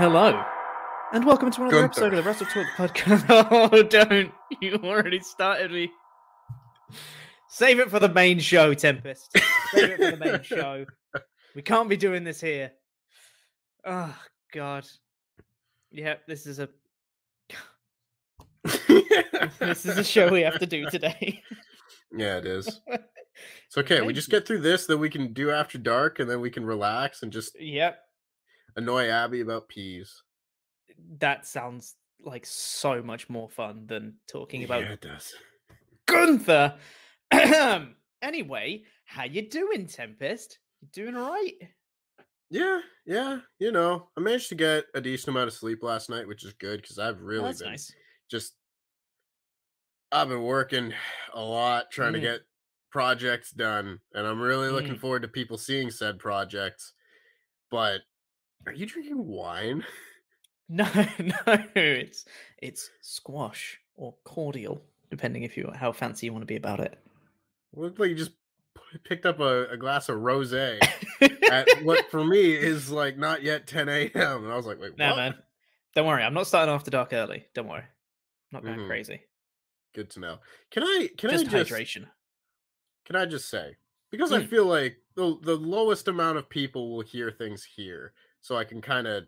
Hello, and welcome to another Gunther. episode of the Wrestle Talk podcast. Oh, don't! You already started me. Save it for the main show, Tempest. Save it for the main show. We can't be doing this here. Oh God. Yep, this is a this is a show we have to do today. yeah, it is. It's okay. We just you. get through this, then we can do after dark, and then we can relax and just Yep, annoy Abby about peas. that sounds like so much more fun than talking about yeah, it does. Gunther. anyway, how you doing, Tempest? You doing all right? Yeah, yeah. You know, I managed to get a decent amount of sleep last night, which is good because I've Oh, really that's been nice. just. I've been working a lot trying to Mm. get projects done, and I'm really looking Mm. forward to people seeing said projects. But are you drinking wine? No, no, it's it's squash or cordial, depending if you how fancy you want to be about it. Looked like you just picked up a, a glass of rosé. at what for me is like not yet 10 a.m. And I was like, wait, nah, what? man, don't worry. I'm not starting after dark early. Don't worry. I'm not going Mhm. crazy. Good to know. Can I can just I just hydration. can I just say because I Mm. feel like the the lowest amount of people will hear things here, so I can kind of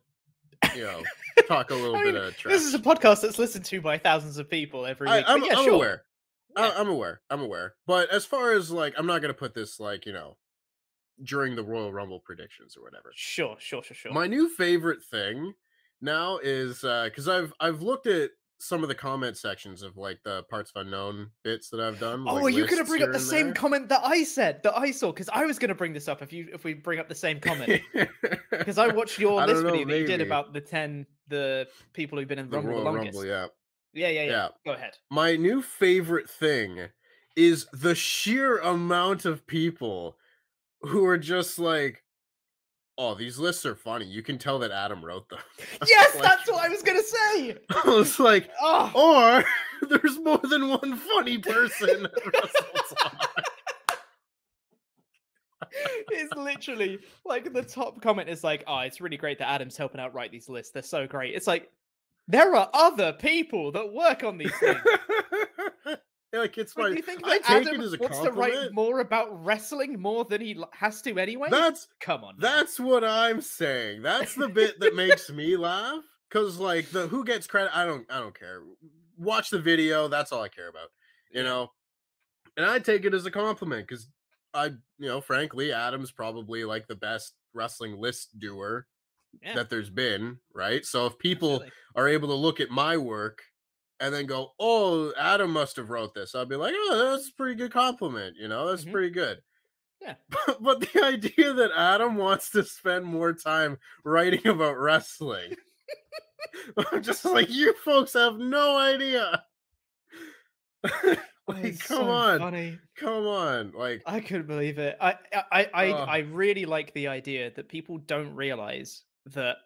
you know talk a little I bit mean, of trash. This is a podcast that's listened to by thousands of people every week. but I'm, yeah, I'm sure. aware. I, Yeah. I'm aware. I'm aware. But as far as like, I'm not gonna put this like you know during the Royal Rumble predictions or whatever. Sure, sure, sure, sure. My new favorite thing now is uh, because I've I've looked at some of the comment sections of like the parts of unknown bits that I've done. Oh, like, are you going to bring up the same there. comment that I said that I saw? Because I was going to bring this up if you if we bring up the same comment. Because I watched your I list know, video that you did about the ten the people who've been in the Rumble Royal the longest. Rumble. Yeah, yeah, yeah, yeah, Yeah. Go ahead. my new favorite thing is the sheer amount of people who are just like, "Oh, these lists are funny. You can tell that Adam wrote them." Yes, Like- that's what I was going to say. I was like, Oh, or there's more than one funny person. it's literally like the top comment is like, "Oh, it's really great that Adam's helping out write these lists. They're so great." It's like there are other people that work on these things. Like it's Like, my do you think I that take Adam it as a wants to write compliment. more about wrestling more than he has to anyway? That's Come on. that's what I'm saying. That's the bit that makes me laugh. Cause like the who gets credit, I don't I don't care. Watch the video, that's all I care about. You know? And I take it as a compliment because I, you know, frankly, Adam's probably like the best wrestling list doer Yeah, that there's been, right? So if people absolutely. are able to look at my work and then go, "Oh, Adam must have wrote this," I'd be like, "Oh, that's a pretty good compliment." You know, that's Mhm. pretty good. Yeah. But, but the idea that Adam wants to spend more time writing about wrestling, I'm just like, you folks have no idea. like, come so on, funny. come on, like, I couldn't believe it. I I I Ugh. I really like the idea that people don't realize that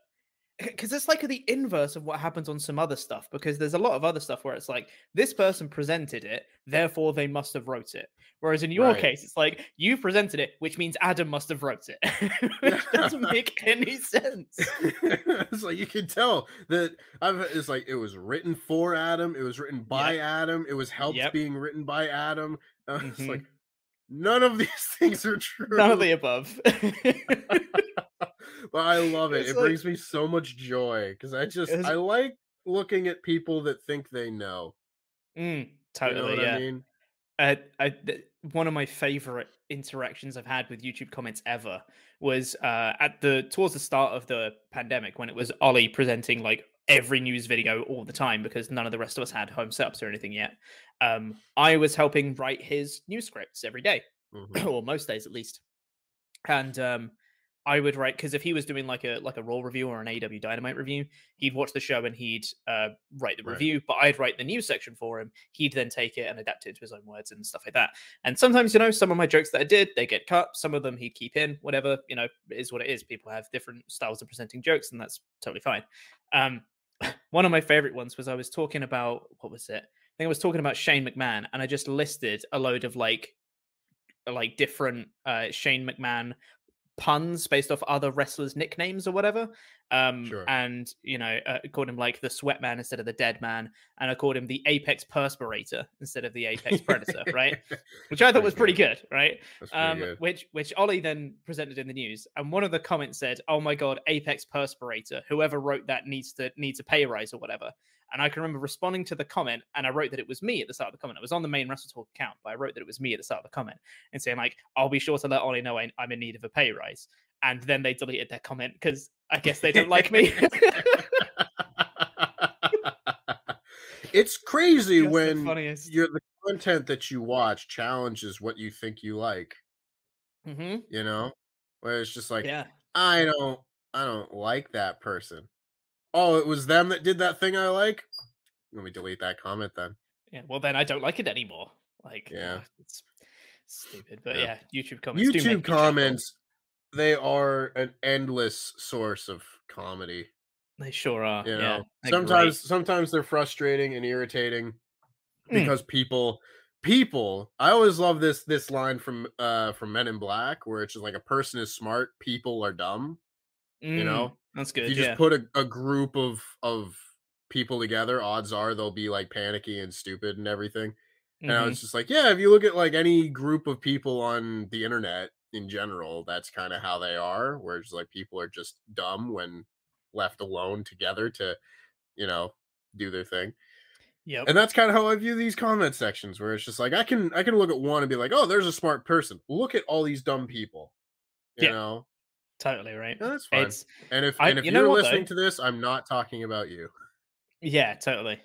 because it's like the inverse of what happens on some other stuff because there's a lot of other stuff where it's like this person presented it therefore they must have wrote it whereas in your Right. case it's like you presented it which means adam must have wrote it which doesn't make any sense it's like you can tell that I've it's like it was written for Adam, it was written by Adam, it was helped Yep. being written by Adam. Uh, It's Mhm. like none of these things are true. none of the above but I love it. It's It like- brings me so much joy because I just I like looking at people that think they know. Mm, You know totally what yeah I mean? uh, I, th- one of my favorite interactions I've had with YouTube comments ever was uh, at the towards the start of the pandemic when it was Ollie presenting like every news video all the time because none of the rest of us had home setups or anything yet. Um, I was helping write his news scripts every day Mhm. or most days at least. And um, I would write because if he was doing like a like a Raw review or an AEW Dynamite review, he'd watch the show and he'd uh, write the Right. review. But I'd write the news section for him. He'd then take it and adapt it to his own words and stuff like that. And sometimes, you know, some of my jokes that I did, they get cut. Some of them he'd keep in. Whatever, you know, is what it is. People have different styles of presenting jokes, and that's totally fine. Um, one of my favorite ones was I was talking about what was it? I think I was talking about Shane McMahon, and I just listed a load of like like different uh Shane McMahon puns based off other wrestlers' nicknames or whatever. Um Sure. and you know, uh, I called him like the sweat man instead of the dead man, and I called him the apex perspirator instead of the apex predator, right? Which I thought was pretty good, right? Pretty Um, good. which which Ollie then presented in the news, and one of the comments said, "Oh my god, Apex Perspirator! Whoever wrote that needs to needs a pay rise or whatever." And I can remember responding to the comment, and I wrote that it was me at the start of the comment. It was on the main Wrestle Talk account, but I wrote that it was me at the start of the comment and saying like, "I'll be sure to let Ollie know I, I'm in need of a pay rise." And then they deleted their comment because I guess they don't like me. it's crazy Just when funniest. you're the content that you watch challenges what you think you like. hmm You know, where it's just like yeah, I don't, I don't like that person. Oh, it was them that did that thing I like. Let me delete that comment then. yeah. Well, then I don't like it anymore. Like, Yeah. it's stupid. But Yeah. yeah, YouTube comments. YouTube comments, they are an endless source of comedy. They sure are. You yeah, know, they're sometimes sometimes they're frustrating and irritating Mm. because people people I always love this this line from uh from Men in Black where it's just like a person is smart, people are dumb. Great. know, Mm, that's If good. you just put a, a group of of people together, odds are they'll be like panicky and stupid and everything. And I Mhm. was just like, yeah, if you look at like any group of people on the internet in general, that's kind of how they are, where it's like people are just dumb when left alone together to, you know, do their thing. Yep. And that's kind of how I view these comment sections, where it's just like I can I can look at one and be like, oh, there's a smart person. Look at all these dumb people. You Yeah. know, totally right. Yeah, that's fine. It's And if I- and if you are listening though? to this, I'm not talking about you. yeah, totally.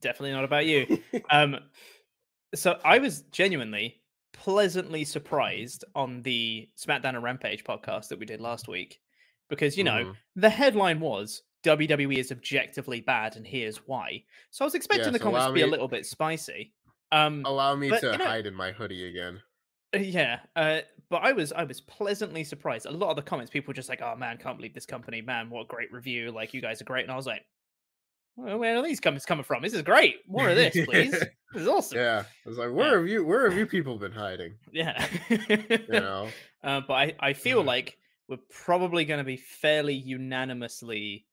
Definitely not about you. um so I was genuinely pleasantly surprised on the SmackDown and Rampage podcast that we did last week because you know Mhm. the headline was WWE is objectively bad and here's why. So I was expecting the comments to be a little bit spicy. Um Allow me to know- hide in my hoodie again. Yeah, uh, but I was I was pleasanttly surprised. A lot of the comments, people were just like, "Oh man, can't believe this company, man! What a great review! Like you guys are great." And I was like, well, "Where are these comments coming from? This is great. More of this, please. this is awesome." Yeah, I was like, where have you where have you people been hiding? Yeah. You know, uh, but I I feel Mhm. like we're probably going to be fairly unanimously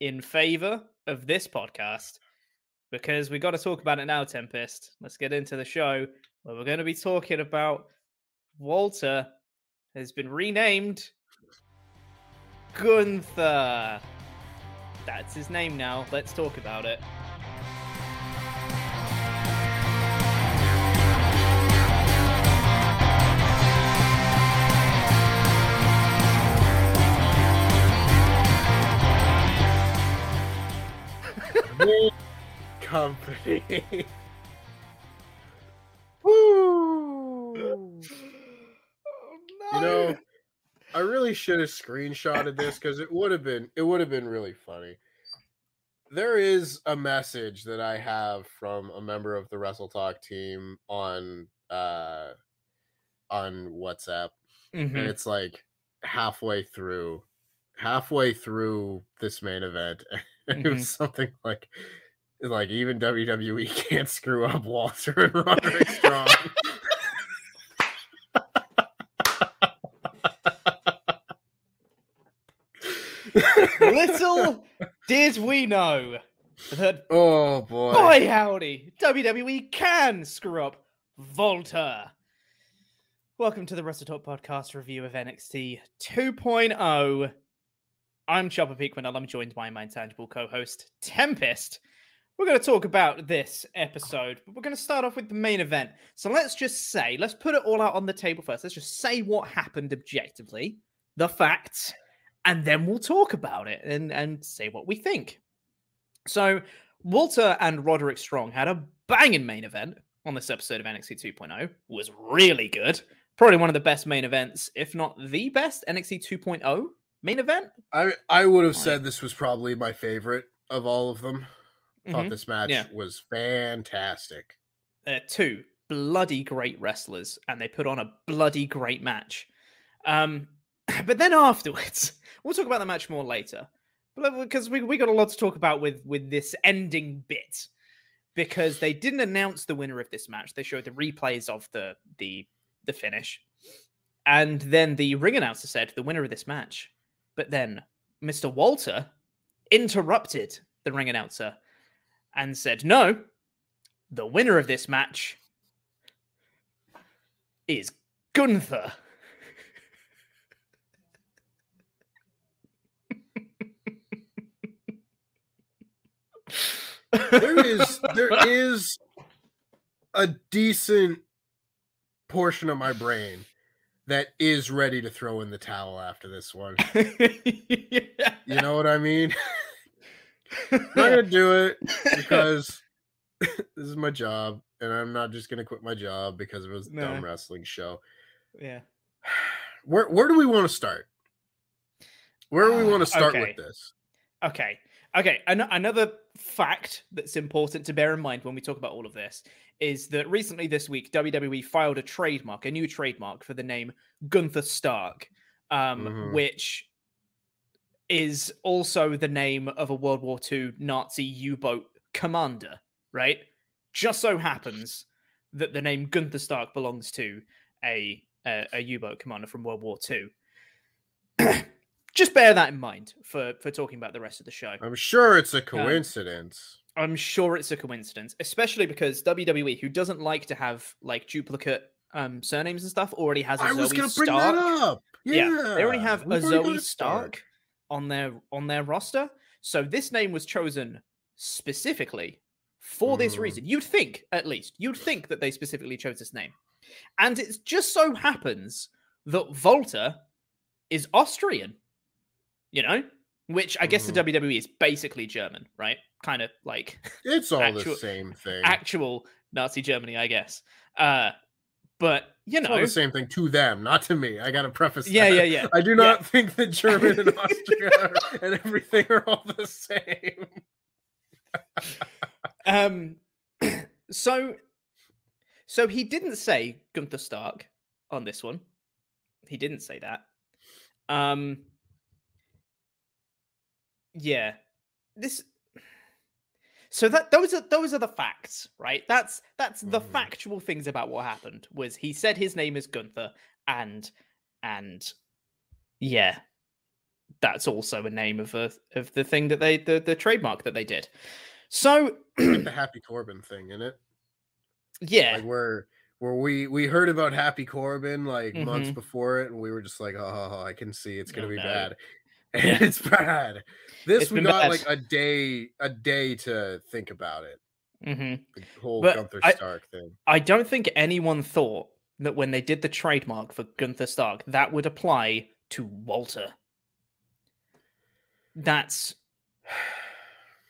in favor of this podcast because we got to talk about it now, Tempest. Let's get into the show where we're going to be talking about Walter has been renamed Gunther. That's his name now. Let's talk about it. Company. Woo! You know, I really should have screenshotted this because it would have been it would have been really funny. There is a message that I have from a member of the Wrestle Talk team on uh on WhatsApp, and Mhm. it's like halfway through, halfway through this main event, and it was something like like even WWE can't screw up Walter and Roderick Strong. Little did we know that oh boy. boy howdy, WWE can screw up Volta. Welcome to the Wrestle Talk podcast review of NXT 2.0. I'm Chopper Peakman and I'm joined by my intangible co-host Tempest. We're going to talk about this episode, but we're going to start off with the main event. So let's just say, let's put it all out on the table first. Let's just say what happened objectively, the facts, and then we'll talk about it and, and say what we think. So Walter and Roderick Strong had a banging main event on this episode of NXT 2.0. Was really good. Probably one of the best main events, if not the best NXT 2.0 main event. I I would have said this was probably my favorite of all of them. Thought Mhm. this match Yeah. was fantastic. They're two bloody great wrestlers, and they put on a bloody great match. Um, but then afterwards, we'll talk about the match more later, because uh, we we got a lot to talk about with with this ending bit. Because they didn't announce the winner of this match, they showed the replays of the the the finish, and then the ring announcer said the winner of this match. But then Mr. Walter interrupted the ring announcer and said, "No, the winner of this match is Gunther. There is there is a decent portion of my brain that is ready to throw in the towel after this one. You know what I mean? I'm not gonna do it because this is my job, and I'm not just gonna quit my job because it was a dumb wrestling show. yeah. Where where do we want to start? Where do we Ah, want to start okay. with this? Okay. Okay. An- another fact that's important to bear in mind when we talk about all of this is that recently this week, WWE filed a trademark, a new trademark for the name Gunther Stark, um, Mhm. which is also the name of a World War II Nazi U boat commander, right? Just so happens that the name Gunther Stark belongs to a, a, a U boat commander from World War II. Just bear that in mind for, for talking about the rest of the show. I'm sure it's a coincidence. I'm sure it's a coincidence, especially because WWE, who doesn't like to have like duplicate um surnames and stuff, already has a I was Zoe gonna bring Stark. that up. Yeah, Yeah, they already have we've a already Zoe Stark on their on their roster. So this name was chosen specifically for this Mhm. reason. You'd think, at least, you'd think that they specifically chose this name. And it just so happens that Volta is Austrian. You know? Which I guess Mhm. the WWE is basically German, right? Kind of like It's all actual- the same thing. actual Nazi Germany, I guess. Uh but you It's all know, the same thing to them, not to me. I gotta preface. yeah, that. yeah, yeah. I do not think that German and Austria are- and everything are all the same. Um, so, so he didn't say Gunther Stark on this one. He didn't say that. Um, yeah, this. So that those are those are the facts, right? That's that's the Mhm. factual things about what happened. Was he said his name is Gunther, and and yeah, that's also a name of a of the thing that they the the trademark that they did. So the Happy Corbin thing in it, yeah, like where where we we heard about Happy Corbin like months Mhm. before it, and we were just like, oh, I can see it's gonna Oh, be no. bad. And it's bad. This It's we got bad. like a day a day to think about it. hmm The whole But Gunther I- Stark thing. I don't think anyone thought that when they did the trademark for Gunther Stark, that would apply to Walter. That's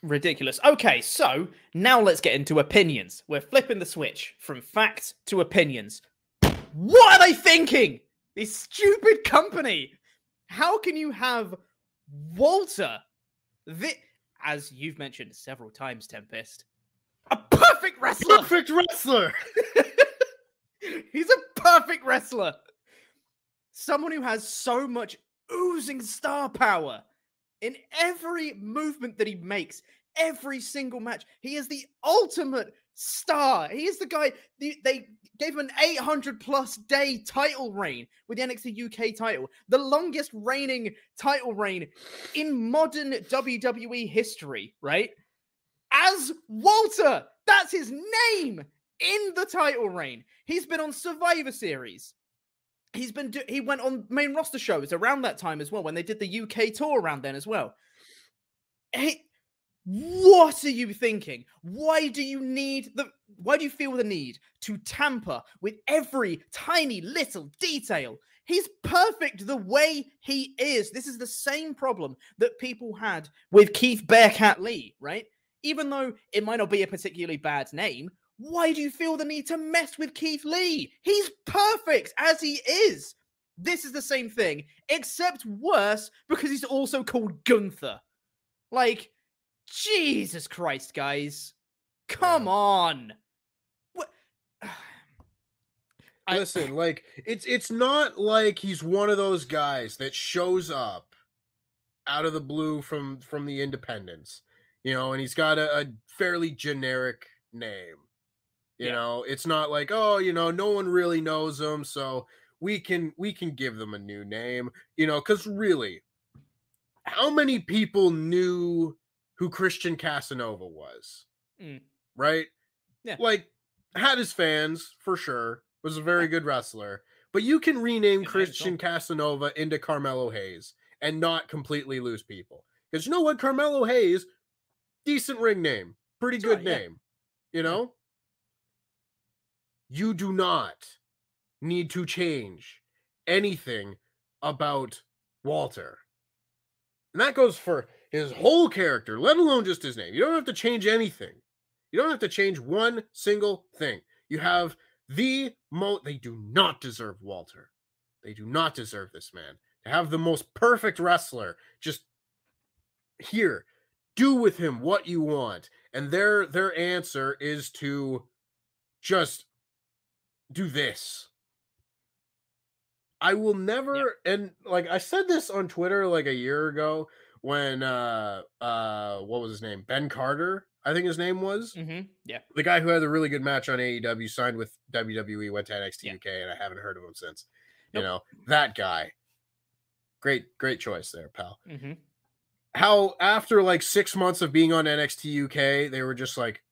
ridiculous. Okay, so now let's get into opinions. We're flipping the switch from facts to opinions. What are they thinking? This stupid company. How can you have Walter, thi- as you've mentioned several times, Tempest, a perfect wrestler? Perfect wrestler. He's a perfect wrestler. Someone who has so much oozing star power in every movement that he makes, every single match. He is the ultimate star. He is the guy. The, they gave him an 800 plus day title reign with the NXT UK title, the longest reigning title reign in modern WWE history, right? As Walter, that's his name in the title reign. He's been on Survivor Series. He's been do- he went on main roster shows around that time as well when they did the UK tour around then as well. Hey, what are you thinking? Why do you need the why do you feel the need to tamper with every tiny little detail? He's perfect the way he is. This is the same problem that people had with Keith Bearcat Lee, right? Even though it might not be a particularly bad name, why do you feel the need to mess with Keith Lee? He's perfect as he is. This is the same thing, except worse because he's also called Gunther. Like, Jesus Christ, guys. Come Yeah. on. What? I- Listen, like it's it's not like he's one of those guys that shows up out of the blue from from the independents, you know, and he's got a, a fairly generic name. You Yeah. know, it's not like, oh, you know, no one really knows him, so we can we can give them a new name, you know, because really, how many people knew who Christian Casanova was? Mm. Right? Yeah. Like had his fans for sure. Was a very good wrestler, but you can rename Good name, Christian Casanova into Carmelo Hayes and not completely lose people. Because you know what, Carmelo Hayes, decent ring name, pretty That's good right, yeah. name. You know, you do not need to change anything about Walter. And that goes for his whole character, let alone just his name. You don't have to change anything. You don't have to change one single thing. You have the mo they do not deserve Walter. They do not deserve this man. To have the most perfect wrestler just here, do with him what you want. And their their answer is to just do this. I will never and like I said this on Twitter like a year ago when uh uh what was his name? Ben Carter, I think his name was. hmm Yeah. The guy who had a really good match on AEW signed with WWE, went to NXT Yeah. UK, and I haven't heard of him since. You know, that guy. Great, great choice there, pal. Mm-hmm. How after like six months of being on NXT UK, they were just like,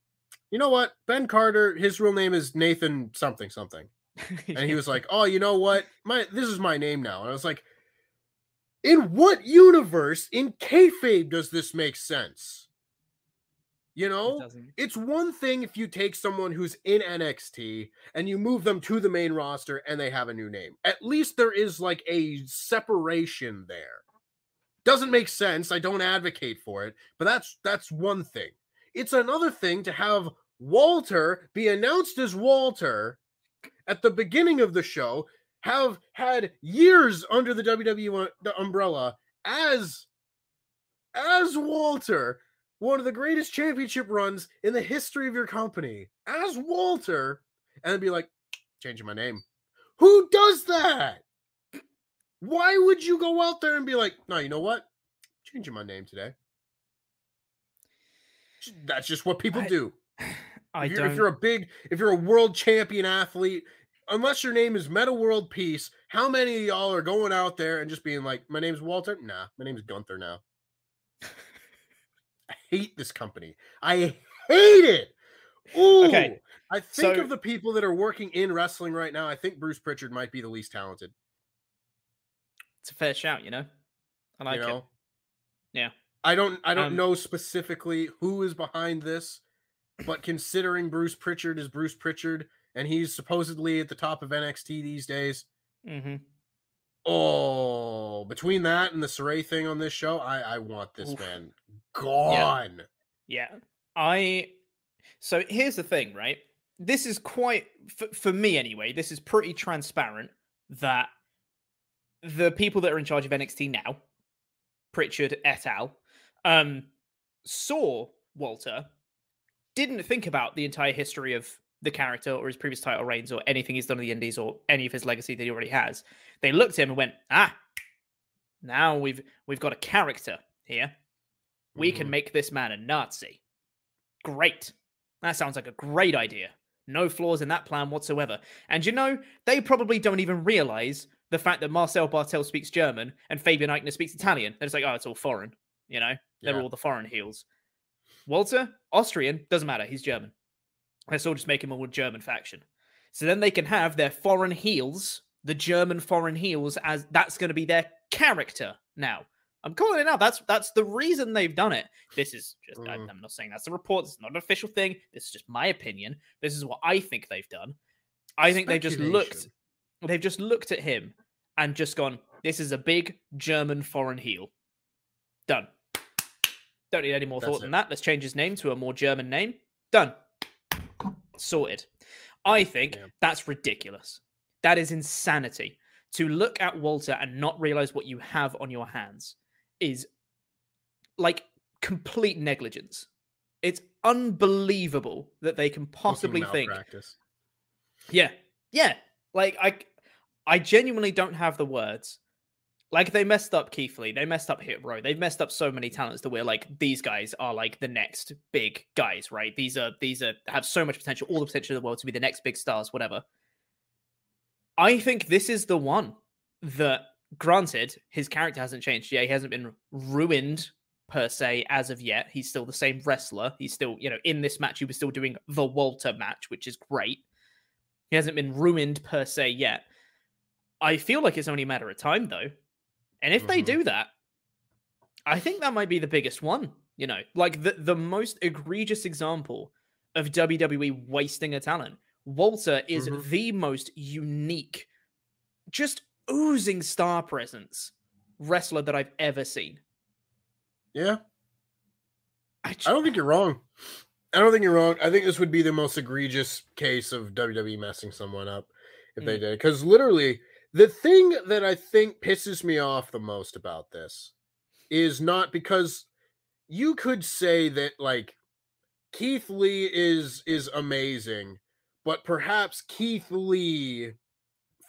you know what? Ben Carter, his real name is Nathan something something. And he was like, "Oh, you know what? My this is my name now." And I was like, "In what universe in kayfabe does this make sense?" You know, it's one thing if you take someone who's in NXT and you move them to the main roster and they have a new name. At least there is like a separation there. Doesn't make sense. I don't advocate for it, but that's that's one thing. It's another thing to have Walter be announced as Walter at the beginning of the show, have had years under the WWE the umbrella as as Walter, one of the greatest championship runs in the history of your company, as Walter, and be like, changing my name. Who does that? Why would you go out there and be like, no, you know what? Changing my name today. That's just what people I- do. I if, you're, don't. if you're a big, if you're a world champion athlete, unless your name is Metta World Peace, how many of y'all are going out there and just being like, "My name's Walter"? Nah, my name's Gunther now. I hate this company. I hate it. Ooh, Okay, I think so- of the people that are working in wrestling right now. I think Bruce Pritchard might be the least talented. It's a fair shout, you know. I like you know, it. Yeah. I don't. I don't Um, know specifically who is behind this, but considering Bruce Pritchard is Bruce Pritchard, and he's supposedly at the top of NXT these days. hmm Oh, between that and the Sarray thing on this show, I I want this Oof. man gone. Yeah. I. So here's the thing, right? This is quite, for, for me anyway, this is pretty transparent that the people that are in charge of NXT now, Pritchard et al., um, saw Walter, didn't think about the entire history of the character or his previous title reigns or anything he's done in the Indies or any of his legacy that he already has. They looked at him and went, ah, Now we've we've got a character here. We can Mhm. make this man a Nazi. Great. That sounds like a great idea. No flaws in that plan whatsoever. And you know, they probably don't even realize the fact that Marcel Barthel speaks German and Fabian Aichner speaks Italian. They're just like, oh, it's all foreign. You know, they're Yeah. all the foreign heels. Walter, Austrian, doesn't matter. He's German. Let's all just make him a more German faction. So then they can have their foreign heels, the German foreign heels, as that's going to be their character now. I'm calling it out. That's that's the reason they've done it. This is just I, Mhm. I'm not saying that's a report. It's not an official thing. This is just my opinion. This is what I think they've done. I think they've just looked. They've just looked at him and just gone. This is a big German foreign heel. Done. Don't need any more That's thought than that. Let's change his name to a more German name. Done. Sorted. I think Yeah. that's ridiculous. That is insanity. To look at Walter and not realize what you have on your hands is like complete negligence. It's unbelievable that they can possibly think yeah. Yeah. Like I I genuinely don't have the words. Like they messed up Keith Lee, they messed up Hit Row, they've messed up so many talents that we're like these guys are like the next big guys, right? These are these are have so much potential, all the potential in the world to be the next big stars, whatever. I think this is the one that granted his character hasn't changed. Yeah, he hasn't been ruined per se as of yet. He's still the same wrestler. He's still, you know, in this match, he was still doing the Walter match, which is great. He hasn't been ruined per se yet. I feel like it's only a matter of time, though. And if they Mhm. do that, I think that might be the biggest one. You know, like the, the most egregious example of WWE wasting a talent. Walter is Mhm. the most unique, just oozing star presence wrestler that I've ever seen. Yeah, I, I don't think you're wrong. I don't think you're wrong. I think this would be the most egregious case of WWE messing someone up if they Mm. did. Because literally, the thing that I think pisses me off the most about this is not because you could say that like Keith Lee is is amazing, but perhaps Keith Lee,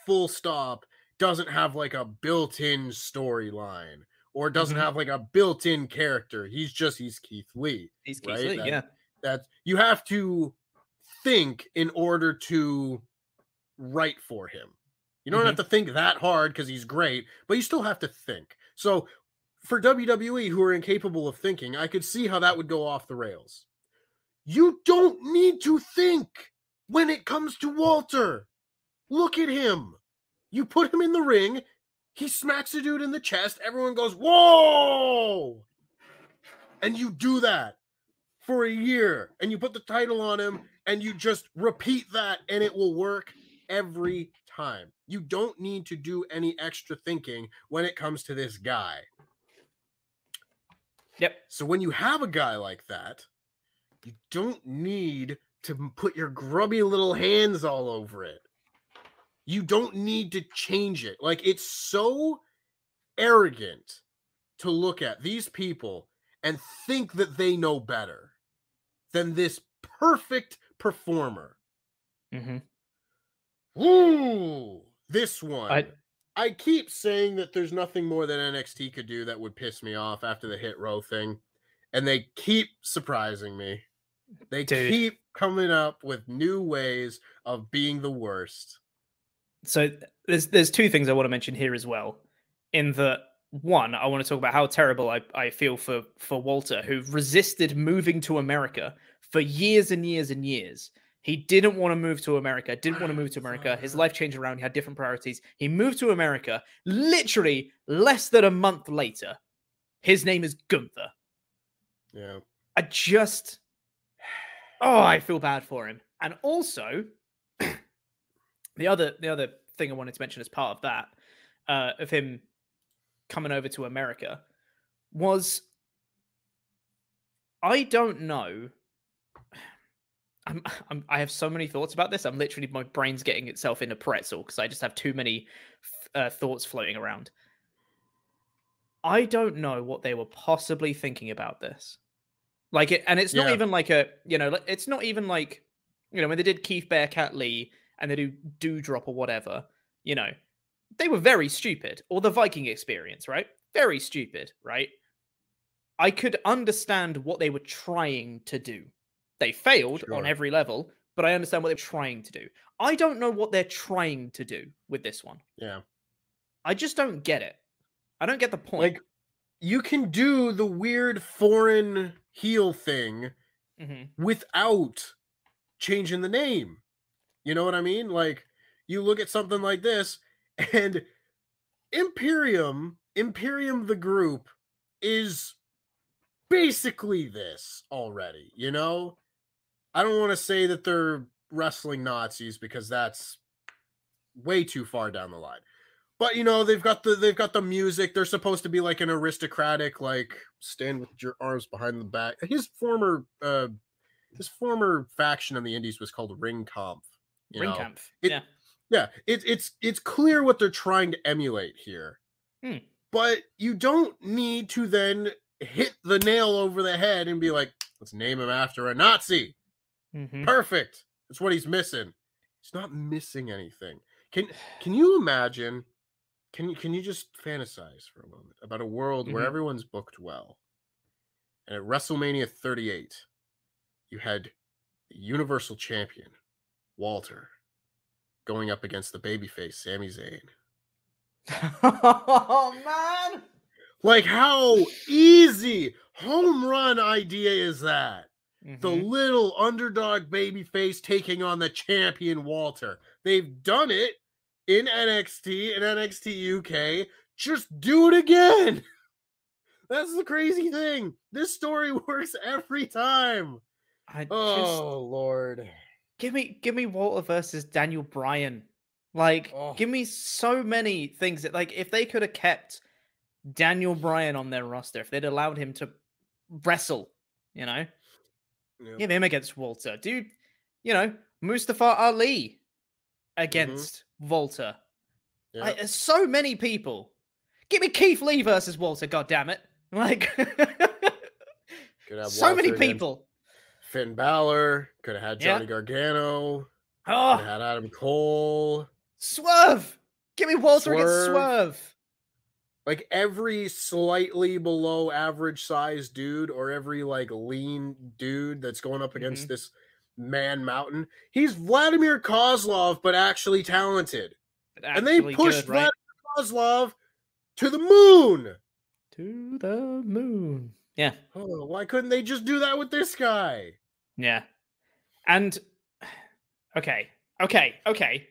full stop, doesn't have like a built-in storyline or doesn't Mhm. have like a built-in character. He's just he's Keith Lee he's Keith right? Lee, That- yeah. that you have to think in order to write for him. You don't have mm-hmm. to think that hard because he's great, but you still have to think. So for WWE who are incapable of thinking, I could see how that would go off the rails. You don't need to think when it comes to Walter. Look at him. You put him in the ring, he smacks a dude in the chest, everyone goes, Whoa! And you do that for a year and you put the title on him and you just repeat that and it will work every time. You don't need to do any extra thinking when it comes to this guy. Yep. So when you have a guy like that, you don't need to put your grubby little hands all over it. You don't need to change it. Like it's so arrogant to look at these people and think that they know better than this perfect performer. Mm-hmm. Ooh, this one. I- I keep saying that there's nothing more that NXT could do that would piss me off after the hit row thing. And they keep surprising me. They Dude. keep coming up with new ways of being the worst. So there's there's two things I want to mention here as well. In the one, I want to talk about how terrible I, I feel for for Walter, who resisted moving to America for years and years and years. He didn't want to move to America, didn't want to move to America. His life changed around, he had different priorities. He moved to America literally less than a month later. His name is Gunther. Yeah. I just oh, I feel bad for him. And also, the other the other thing I wanted to mention as part of that, uh, of him coming over to America, was I don't know. I'm, I'm I have so many thoughts about this. I'm literally my brain's getting itself in a pretzel because I just have too many uh, thoughts floating around. I don't know what they were possibly thinking about this. Like it, and it's not Yeah. even like a, you know, it's not even like, you know, when they did Keith Bearcat Lee and they do Dewdrop or whatever, you know, they were very stupid. Or the Viking experience, right? very stupid, right? I could understand what they were trying to do. They failed on every level, but I understand what they're trying to do. I don't know what they're trying to do with this one. Yeah. I just don't get it. I don't get the point. Like you can do the weird foreign heel thing Mhm. without changing the name. You know what I mean? Like you look at something like this and Imperium, Imperium the group is basically this already, you know? I don't want to say that they're wrestling Nazis because that's way too far down the line. But you know, they've got the they've got the music. They're supposed to be like an aristocratic, like stand with your arms behind the back. His former uh his former faction in the Indies was called Ring Kampf. you? Ringkampf. it- yeah. Yeah, it's it's it's clear what they're trying to emulate here. Hmm. But you don't need to then hit the nail over the head and be like, let's name him after a Nazi. Mhm. Perfect. That's what he's missing. He's not missing anything. Can can you imagine? Can you can you just fantasize for a moment about a world where Mhm. everyone's booked well? And at WrestleMania 38, you had the Universal Champion, Walter, going up against the babyface Sami Zayn. oh man. Like how easy home run idea is that? The Mhm. little underdog babyface taking on the champion Walter. They've done it in NXT and NXT UK. Just do it again. That's the crazy thing. This story works every time. I just Oh Lord. give me give me Walter versus Daniel Bryan. Like, Oh. give me so many things that like if they could have kept Daniel Bryan on their roster, if they'd allowed him to wrestle, you know, Yeah. give him against Walter, dude. You know, Mustafa Ali mm-hmm. against Walter. Yeah. Like, so many people. Give me Keith Lee versus Walter. God damn it! Like, Could have so many people. Finn Balor. Could have had Yeah. Johnny Gargano. Could Oh, ah. have had Adam Cole. Swerve! Give me Walter against Swerve. Like every slightly below average size dude or every like lean dude that's going up against Mm-hmm. this man mountain he's vladimir kozlov but actually talented and they pushed good, right? vladimir kozlov to the moon to the moon. Yeah, oh, why couldn't they just do that with this guy yeah. And okay, okay, okay.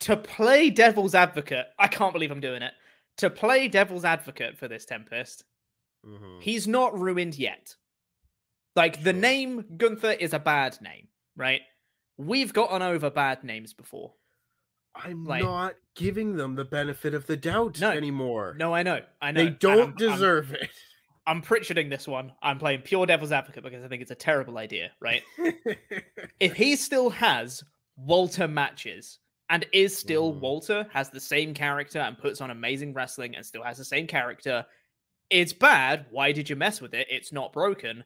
To play devil's advocate, I can't believe I'm doing it. To play devil's advocate for this Tempest, Mhm. he's not ruined yet. Like the name Gunther is a bad name, right? We've gotten over bad names before. i'm like- not giving them the benefit of the doubt No, anymore No, I know, I know. they don't I'm- I'm- deserve it I'm pritcharding this one. I'm playing pure devil's advocate because I think it's a terrible idea, right? if he still has Walter matches and is still Mhm. Walter, has the same character and puts on amazing wrestling and still has the same character, it's bad. Why did you mess with it? It's not broken,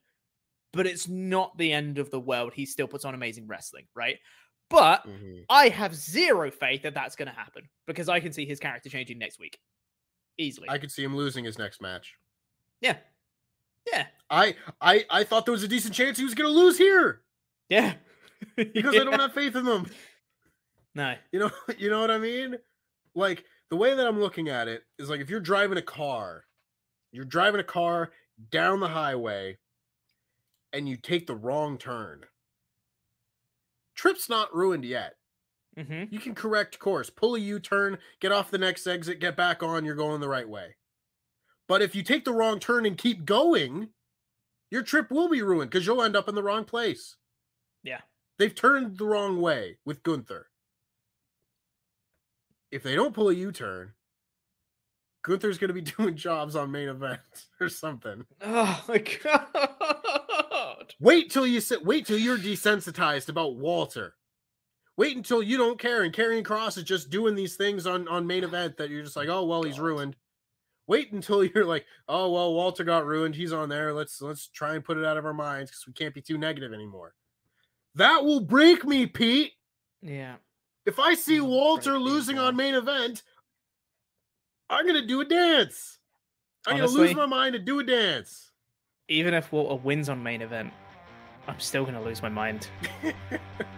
but it's not the end of the world. He still puts on amazing wrestling, right? But Mhm. I have zero faith that that's going to happen because I can see his character changing next week easily. i could see him losing his next match Yeah. Yeah. I I I thought there was a decent chance he was going to lose here Yeah. because I don't have faith in them. No. You know, you know what I mean? Like the way that I'm looking at it is like if you're driving a car, you're driving a car down the highway and you take the wrong turn. Trip's not ruined yet. hmm You can correct course, pull a U-turn, get off the next exit, get back on, you're going the right way. But if you take the wrong turn and keep going, your trip will be ruined because you'll end up in the wrong place. Yeah. They've turned the wrong way with Gunther. If they don't pull a U-turn, Gunther's going to be doing jobs on main event or something. Oh my god. Wait till you sit. Wait till you're desensitized about Walter. Wait until you don't care and Karrion Kross is just doing these things on on main event that you're just like, oh well, he's God. ruined. Wait until you're like, oh well, Walter got ruined. He's on there. Let's let's try and put it out of our minds because we can't be too negative anymore. That will break me, Pete. Yeah. If I see mm, Walter losing on main event, I'm gonna do a dance. I'm gonna lose my mind and do a dance. Even if Walter wins on main event, I'm still gonna lose my mind.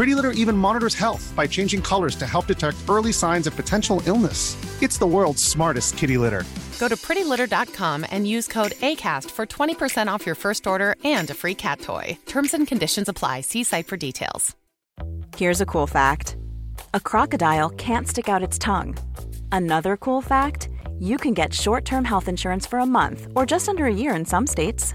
Pretty Litter even monitors health by changing colors to help detect early signs of potential illness. It's the world's smartest kitty litter. Go to prettylitter.com and use code ACAST for 20% off your first order and a free cat toy. Terms and conditions apply. See site for details. Here's a cool fact a crocodile can't stick out its tongue. Another cool fact you can get short term health insurance for a month or just under a year in some states.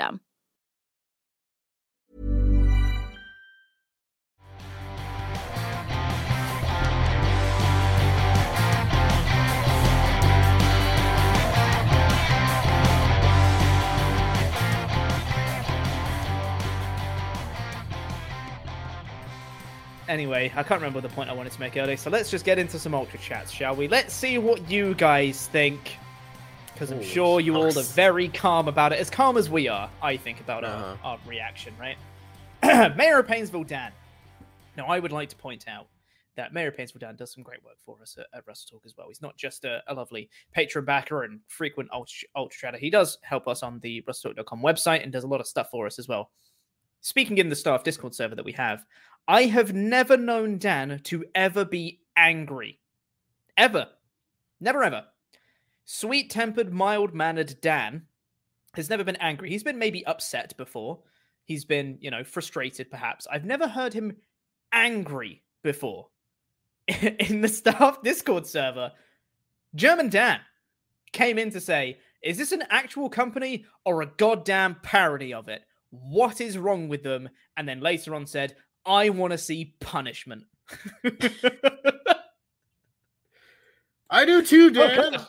Anyway, I can't remember the point I wanted to make earlier, so let's just get into some ultra chats, shall we? Let's see what you guys think. Because I'm sure you all are very calm about it, as calm as we are, I think, about Uh-huh. our, our reaction, right? Mayor of Painesville Dan. Now, I would like to point out that Mayor of Painesville Dan does some great work for us at, at Wrestle Talk as well. He's not just a, a lovely patron backer and frequent ultra, ultra chatter. He does help us on the WrestleTalk.com website and does a lot of stuff for us as well. Speaking in the staff Discord server that we have, I have never known Dan to ever be angry. Ever. Never ever. Sweet tempered, mild mannered Dan has never been angry. He's been maybe upset before. He's been, you know, frustrated perhaps. I've never heard him angry before. in the staff Discord server, German Dan came in to say, Is this an actual company or a goddamn parody of it? What is wrong with them? And then later on said, I want to see punishment. I do too, Oh, Dan.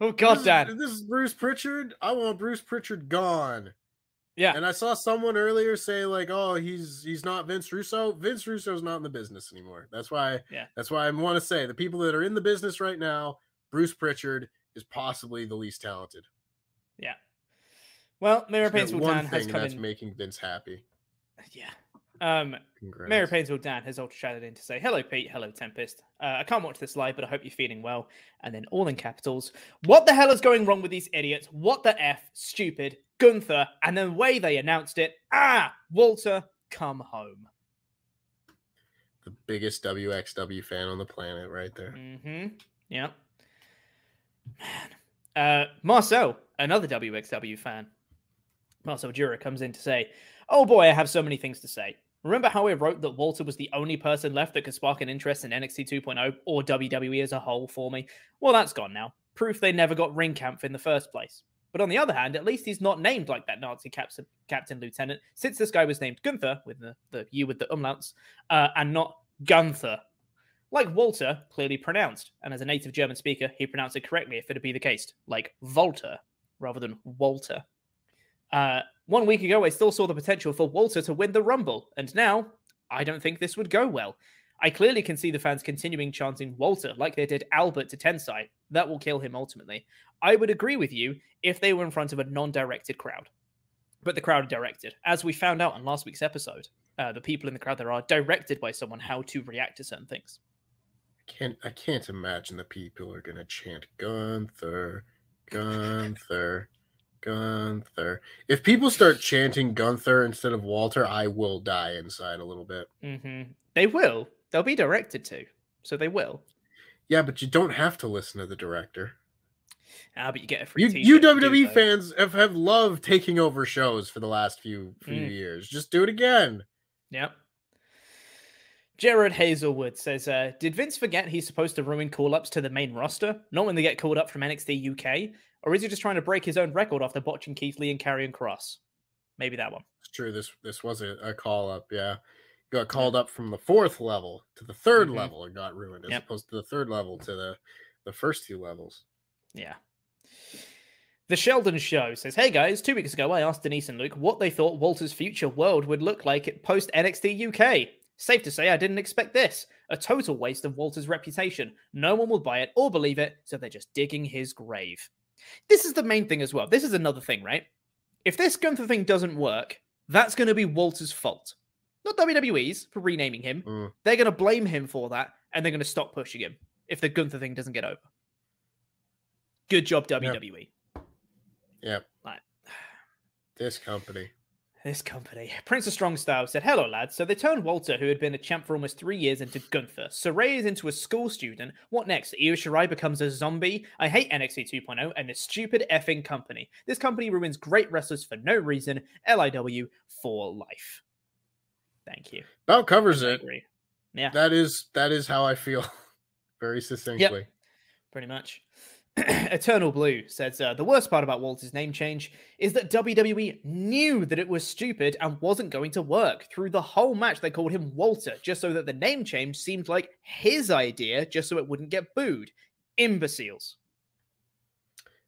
Oh, God, this is, This is Bruce Pritchard. I want Bruce Pritchard gone. Yeah. And I saw someone earlier say like, "Oh, he's he's not Vince Russo. Vince Russo's not in the business anymore." That's why. Yeah. That's why I want to say the people that are in the business right now, Bruce Pritchard is possibly the least talented. Yeah. Well, Mayor He's one thing that's in. making Vince happy. Yeah. Um, Congrats. Mayor of Painesville Dan has ultra chatted in to say, Hello, Pete. Hello, Tempest. Uh, I can't watch this live, but I hope you're feeling well. And then all in capitals. What the hell is going wrong with these idiots? What the F? Stupid. Gunther, and the way they announced it, ah, Walter, come home. The biggest WXW fan on the planet, right there. Mm-hmm. Yep. Man. Uh, Marcel, another WXW fan. Marcel Jura comes in to say, Oh boy, I have so many things to say. Remember how I wrote that Walter was the only person left that could spark an interest in NXT 2.0 or WWE as a whole for me? Well, that's gone now. Proof they never got ring camp in the first place. But on the other hand, at least he's not named like that Nazi captain, captain lieutenant, since this guy was named Gunther with the, the U with the umlauts, uh, and not Gunther. Like Walter, clearly pronounced, and as a native German speaker, he pronounced it correctly if it had be the case, like Walter rather than Walter. Uh, one week ago, I still saw the potential for Walter to win the Rumble, and now I don't think this would go well. I clearly can see the fans continuing chanting Walter like they did Albert to Tensai. That will kill him ultimately. I would agree with you if they were in front of a non directed crowd. But the crowd directed. As we found out on last week's episode, uh, the people in the crowd there are directed by someone how to react to certain things. I can't I can't imagine the people are gonna chant Gunther, Gunther, Gunther. If people start chanting Gunther instead of Walter, I will die inside a little bit. Mm-hmm. They will. They'll be directed to, so they will. Yeah, but you don't have to listen to the director. Ah, but you get a free. You, you do WWE fans have, have loved taking over shows for the last few few Mm. years. Just do it again. Yep. Jared Hazelwood says, uh, Did Vince forget he's supposed to ruin call ups to the main roster? Not when they get called up from NXT UK? Or is he just trying to break his own record after botching Keith Lee and Karrion Kross? Maybe that one. It's true. This this was a, a call up. Yeah, got called up from the fourth level to the 3rd Mhm. level and got ruined, as Yep. opposed to the third level to the the first two levels. Yeah. The Sheldon Show says, Hey guys, two weeks ago I asked Denise and Luke what they thought Walter's future world would look like at post NXT UK. Safe to say I didn't expect this. A total waste of Walter's reputation. No one will buy it or believe it, so they're just digging his grave. This is the main thing as well. This is another thing, right? If this Gunther thing doesn't work, that's going to be Walter's fault. Not WWE's for renaming him. Mm. They're going to blame him for that, and they're going to stop pushing him if the Gunther thing doesn't get over. Good job, WWE. Yep. Right. This company. This company. Prince of Strong Style said, Hello, lads. So they turned Walter, who had been a champ for almost three years, into Gunther. Sarray is into a school student. What next? Io Shirai becomes a zombie? I hate NXT 2.0 and this stupid effing company. This company ruins great wrestlers for no reason. LIW for life. Thank you. About covers it. Yeah, That is that is how I feel. Very succinctly. pretty much. Eternal Blue says uh, the worst part about Walter's name change is that WWE knew that it was stupid and wasn't going to work. Through the whole match, they called him Walter just so that the name change seemed like his idea, just so it wouldn't get booed. Imbeciles.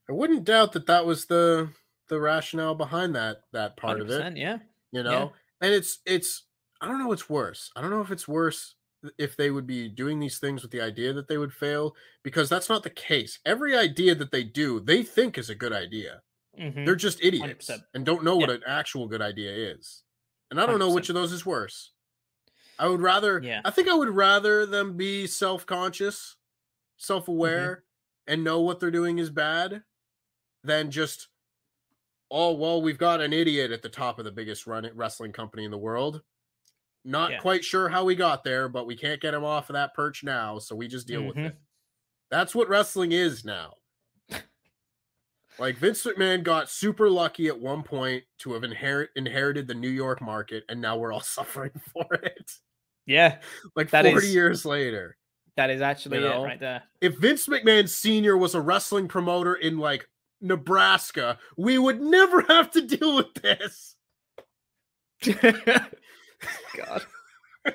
I wouldn't doubt that that was the the rationale behind that that part of it. Yeah. you know and it's it's i don't know what's worse i don't know if it's worse if they would be doing these things with the idea that they would fail because that's not the case every idea that they do they think is a good idea Mhm. they're just idiots 100%. and don't know what Yeah. an actual good idea is and i don't know which of those is worse i would rather Yeah. i think i would rather them be self-conscious self-aware and know what they're doing is bad than just oh well we've got an idiot at the top of the biggest run wrestling company in the world not Yeah. quite sure how we got there but we can't get him off of that perch now so we just deal with Mhm. it that's what wrestling is now like vince mcmahon got super lucky at one point to have inherit inherited the new york market and now we're all suffering for it Yeah, like That 40 is- years later that is actually You know? it right there. if Vince McMahon Sr. was a wrestling promoter in like Nebraska, we would never have to deal with this. God.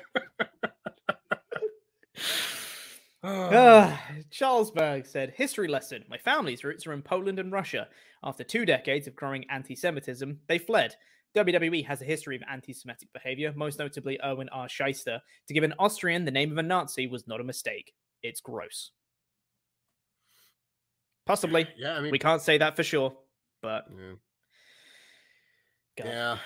Ah, Charles Berg said, History lesson. My family's roots are in Poland and Russia. After two decades of growing anti Semitism, they fled. WWE has a history of anti Semitic behavior, most notably Irwin R. Schyster. To give an Austrian the name of a Nazi was not a mistake. It's gross. Possibly. yeah, I mean, We can't say that for sure, but yeah, God, yeah.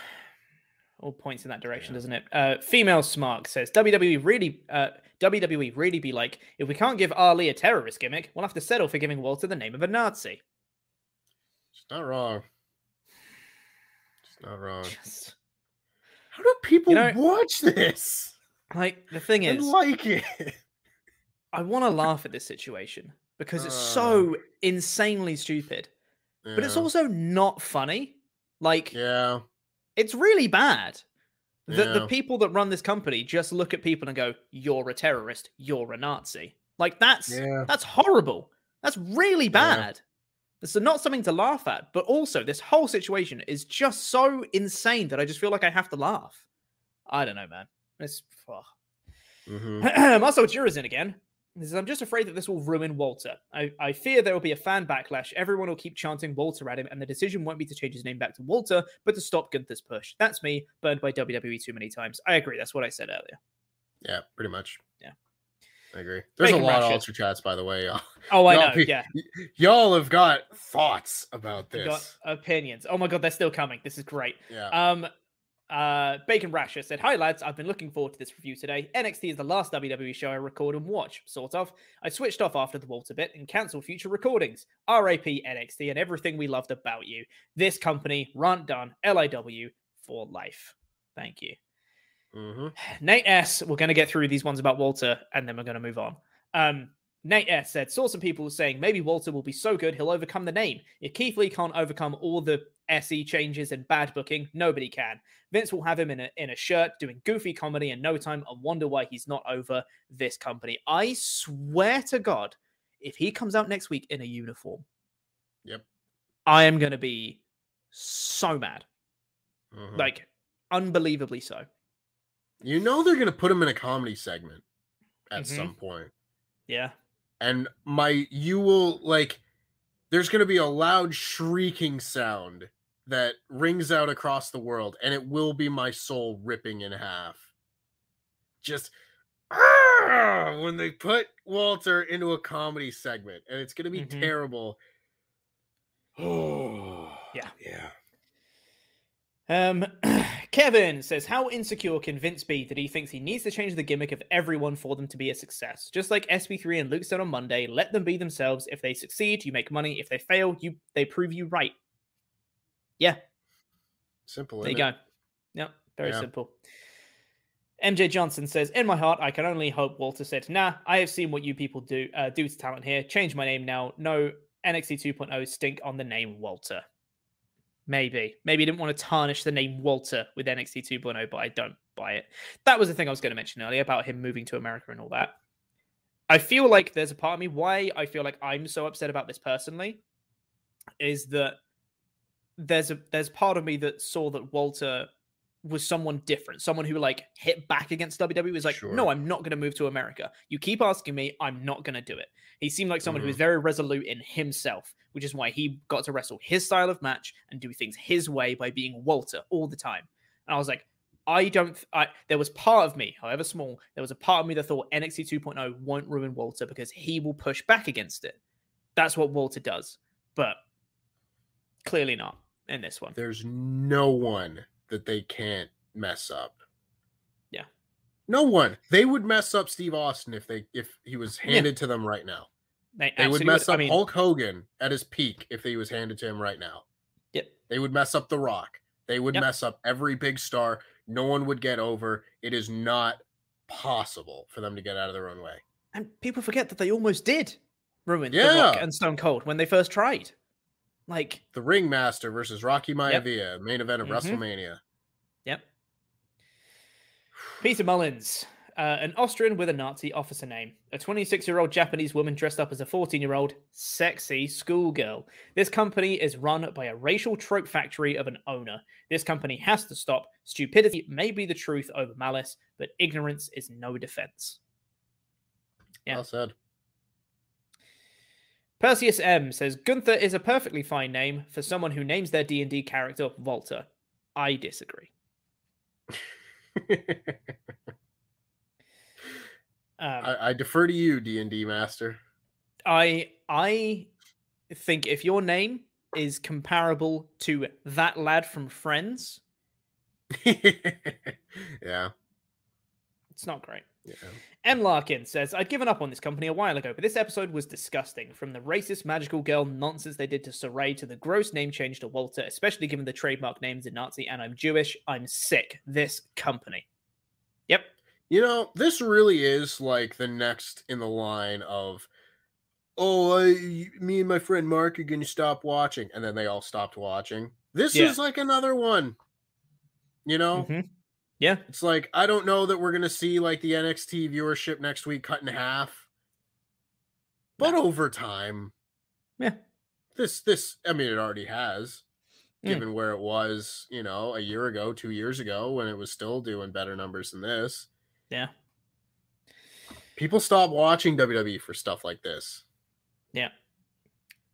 All points in that direction, Yeah. doesn't it? Uh, Female Smart says WWE really, uh, WWE really be like, if we can't give Ali a terrorist gimmick, we'll have to settle for giving Walter the name of a Nazi. it's not wrong. It's not wrong. Just How do people know- watch this like the thing is, like it? I want to laugh at this situation because it's Uh. so insanely stupid, but it's also not funny. Like yeah. It's really bad. that the people that run this company just look at people and go, "You're a terrorist. You're a Nazi." Like that's Yeah. that's horrible. That's really bad. It's not something to laugh at, but also this whole situation is just so insane that I just feel like I have to laugh. I don't know, man. It's ugh. Mhm. Marcel Jurazin again. He says, I'm just afraid that this will ruin Walter. I, I fear there will be a fan backlash. Everyone will keep chanting Walter at him, and the decision won't be to change his name back to Walter, but to stop Gunther's push. That's me, burned by WWE too many times. I agree. That's what I said earlier. Yeah, pretty much. Yeah. I agree. There's Bacon a lot of ultra chats, by the way. Y'all, Oh, I know. be- Yeah. y- y'all have got thoughts about this. got opinions. Oh my god, they're still coming. This is great. yeah. Um, uh, Bacon Rasher said, "Hi lads, I've been looking forward to this review today. NXT is the last WWE show I record and watch, sort of. I switched off after the Walter bit and cancelled future recordings. RAP NXT and everything we loved about you. This company, rant done, LIW for life. Thank you." hmm Nate S. We're going to get through these ones about Walter, and then we're going to move on. Um, Nate S. said, saw some people saying maybe Walter will be so good he'll overcome the name. If Keith Lee can't overcome all the SE changes and bad booking, nobody can. Vince will have him in a in a shirt doing goofy comedy in no time and wonder why he's not over this company. I swear to God, if he comes out next week in a uniform, Yep. I am going to be so mad, Mhm. like unbelievably so. you know they're gonna put him in a comedy segment at Mhm. some point, Yeah. And my you will like. There's gonna be a loud shrieking sound that rings out across the world, and it will be my soul ripping in half. Just "Ah!" when they put Walter into a comedy segment, and it's gonna be Mhm. terrible. Oh Yeah. yeah. Um, Kevin says, How insecure can Vince be that he thinks he needs to change the gimmick of everyone for them to be a success? Just like SP3 and Luke said on Monday, let them be themselves. If they succeed, you make money. If they fail, you they prove you right. Yeah, Simple. there you innit? go. Yep, very Yeah. simple. MJ Johnson says, "In my heart, I can only hope." Walter said, "Nah, I have seen what you people do uh, do to talent here. Change my name now. No NXT 2.0 stink on the name Walter. Maybe, maybe he didn't want to tarnish the name Walter with NXT 2.0, but I don't buy it. That was the thing I was going to mention earlier about him moving to America and all that. I feel like there's a part of me why I feel like I'm so upset about this personally is that there's a there's part of me that saw that Walter was someone different, someone who like hit back against WWE. Was like, Sure. no, I'm not going to move to America. You keep asking me, I'm not going to do it. He seemed like someone who Mhm. was very resolute in himself, which is why he got to wrestle his style of match and do things his way by being Walter all the time. And I was like, I don't. I there was part of me, however small, there was a part of me that thought NXT 2.0 won't ruin Walter because he will push back against it. That's what Walter does, but clearly not in this one. There's no one that they can't mess up. Yeah. No one. They would mess up Steve Austin if they if he was Yeah. handed to them right now. They, They would mess I up mean, Hulk Hogan at his peak if he was handed to him right now. Yep. They would mess up The Rock. They would Yep. mess up every big star. No one would get over. It is not possible for them to get out of their own way. And people forget that they almost did ruin The Rock and Stone Cold when they first tried. Like, The Ringmaster versus Rocky Yep. Maivia, main event of Mhm. WrestleMania. yep. Peter Mullins, uh, an Austrian with a Nazi officer name, a 26 year old Japanese woman dressed up as a 14 year old sexy schoolgirl. This company is run by a racial trope factory of an owner. This company has to stop. Stupidity may be the truth over malice, but ignorance is no defense. Yeah. Well said. Perseus M says Gunther is a perfectly fine name for someone who names their D&D character Volta. I disagree. Um, I, I defer to you, D and D master. I I think if your name is comparable to that lad from Friends, yeah. it's not great. Yeah. M. Larkin says, I'd given up on this company a while ago, but this episode was disgusting. From the racist magical girl nonsense they did to Sarray to the gross name change to Walter, especially given the trademark names in Nazi and I'm Jewish. I'm sick. This company. Yep. You know, this really is like the next in the line of, oh, I, me and my friend Mark are going to stop watching. And then they all stopped watching. This Yeah. is like another one. You know, Mhm. Yeah. it's like, I don't know that we're going to see like the NXT viewership next week cut in half. But over time, Yeah. this, this, I mean, it already has. Mm. Given where it was, you know, a year ago, two years ago, when it was still doing better numbers than this. Yeah. People stop watching WWE for stuff like this. Yeah.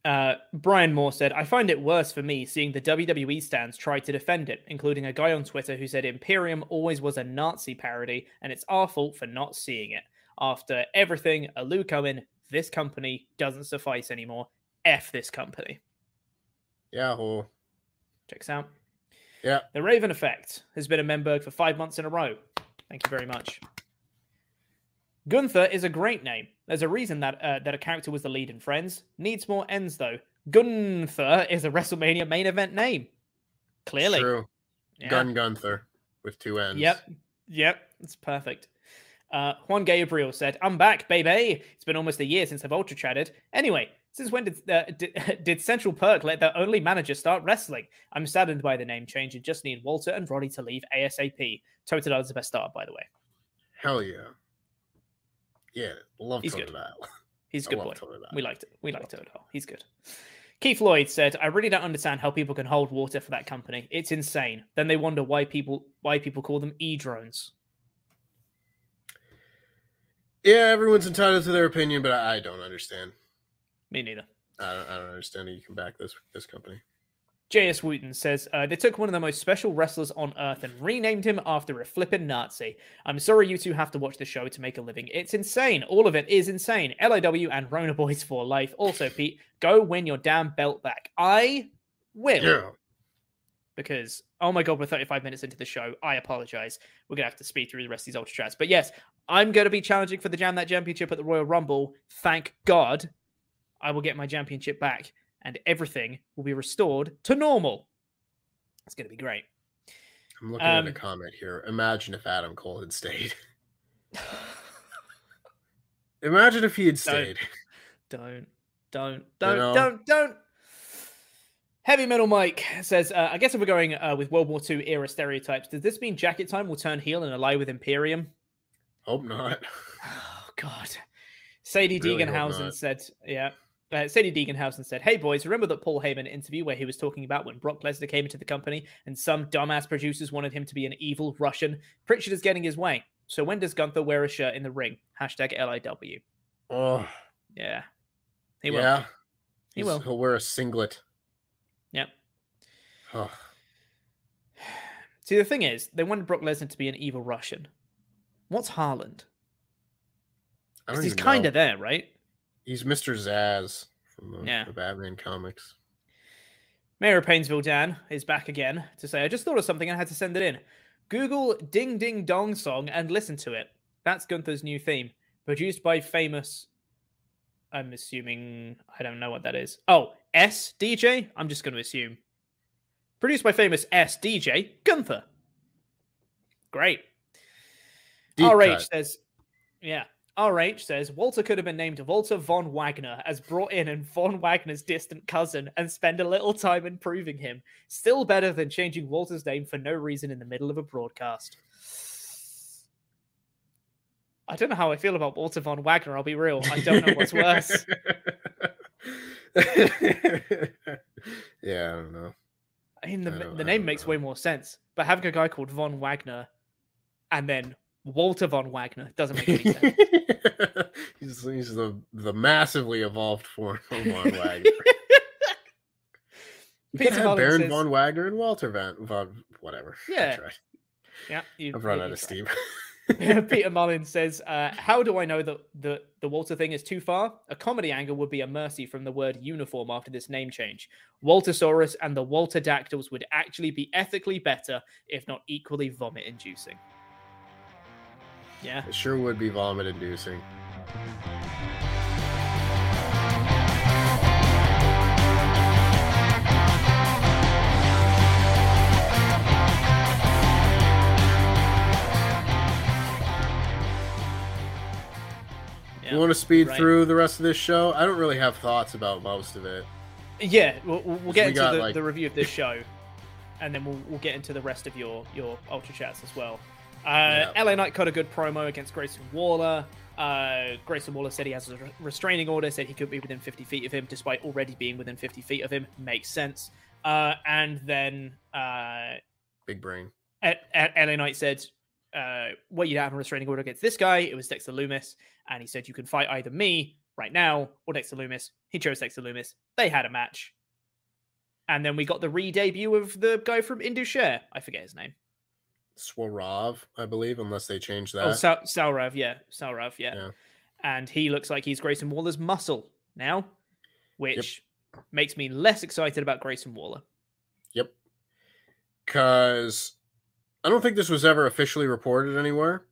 Uh, Brian Moore said, I find it worse for me seeing the WWE stands try to defend it, including a guy on Twitter who said Imperium always was a Nazi parody and it's our fault for not seeing it. After everything, a Lou Cohen, this company doesn't suffice anymore. F this company. Yeah, well, Checks out. yeah. The Raven Effect has been a member for five months in a row. Thank you very much. Gunther is a great name. There's a reason that uh, that a character was the lead in Friends. Needs more ends though. Gunther is a WrestleMania main event name. Clearly. True. Yeah. Gun Gunther with two ends. Yep. Yep. It's perfect. Uh, Juan Gabriel said, I'm back, baby. It's been almost a year since I've ultra chatted. Anyway, since when did, uh, did did Central Perk let their only manager start wrestling? I'm saddened by the name change and just need Walter and Roddy to leave ASAP. Totodile is the best start, by the way. Hell yeah. Yeah. Love He's Tony good. He's a good boy. Totodile. We liked it. We liked Totodile. He's good. Keith Lloyd said, "I really don't understand how people can hold water for that company. It's insane. Then they wonder why people why people call them e drones. Yeah, everyone's entitled to their opinion, but I, I don't understand. Me neither." I don't, I don't understand how you can back this this company. J.S. Wooten says uh, they took one of the most special wrestlers on earth and renamed him after a flippin' Nazi. I'm sorry you two have to watch the show to make a living. It's insane. All of it is insane. LIW and Rona Boys for life. Also, Pete, go win your damn belt back. I will. Yeah. Because, oh my God, we're 35 minutes into the show. I apologize. We're going to have to speed through the rest of these Ultra Chats. But yes, I'm going to be challenging for the Jam That Championship at the Royal Rumble. Thank God I will get my championship back and everything will be restored to normal. It's going to be great. I'm looking at Um, a comment here. Imagine if Adam Cole had stayed. Imagine if he had stayed. Don't, don't, don't, know? don't, don't. Heavy Metal Mike says, uh, I guess if we're going uh, with World War II era stereotypes, does this mean Jacket Time will turn heel and ally with Imperium? Hope not. Oh, God. Sadie Really said, yeah. Uh, Sadie Deeganhausen said, Hey boys, remember that Paul Heyman interview where he was talking about when Brock Lesnar came into the company and some dumbass producers wanted him to be an evil Russian? Pritchard is getting his way. So when does Gunther wear a shirt in the ring? Hashtag LIW. Oh, Yeah. He will. yeah. He He's- will. He'll wear a singlet. Yep. Oh, See, the thing is, they wanted Brock Lesnar to be an evil Russian. What's Harland? I 'Cause don't he's kind of there, right? He's Mr. Zsasz from the, Yeah. the Batman comics. Mayor of Painesville Dan is back again to say, I just thought of something and I had to send it in. Google Ding Ding Dong song and listen to it. That's Gunther's new theme, produced by famous. I'm assuming I don't know what that is. Oh, S DJ. I'm just going to assume. Produced by famous S DJ Gunther. Great. Deep RH cut. says, yeah. RH says Walter could have been named Walter von Wagner, as brought in and von Wagner's distant cousin, and spend a little time improving him. Still better than changing Walter's name for no reason in the middle of a broadcast. I don't know how I feel about Walter von Wagner. I'll be real. I don't know what's worse. yeah, I don't know. I mean, the, I the name makes way more sense, but having a guy called von Wagner and then Walter von Wagner doesn't make any sense. he's, he's the the massively evolved form of Von Wagner. You can have Baron says- von Wagner and Walter Van von whatever. Yeah. Yeah, you, I've run out of steam. Peter Mullins says, uh, "How do I know that the the Walter thing is too far? A comedy angle would be a mercy from the word uniform after this name change. Waltersaurus and the Walter Dactyls would actually be ethically better, if not equally vomit-inducing." Yeah. It sure would be vomit inducing. Yeah. You want to speed right. through the rest of this show? I don't really have thoughts about most of it. Yeah, we'll, we'll we'll get We into got, the, like- the review of this show, and then we'll, we'll get into the rest of your your ultra chats as well. Uh, Yeah. LA Knight cut a good promo against Grayson Waller. Uh, Grayson Waller said he has a re- restraining order, said he could be within 50 feet of him, despite already being within 50 feet of him. Makes sense. Uh, and then uh, Big brain. at, at LA Knight said, uh, "Well, you don't have a restraining order against this guy. It was Dexter Lumis, and he said you can fight either me right now or Dexter Lumis. He chose Dexter Lumis. They had a match, and then we got the re-debut of the guy from Indus Sher. I forget his name. Saurav, I believe, unless they change that. Oh, Sal- Salrav, yeah, Salrav, yeah. Yeah. And he looks like he's Grayson Waller's muscle now, which makes me less excited about Grayson Waller. Yep. Because I don't think this was ever officially reported anywhere.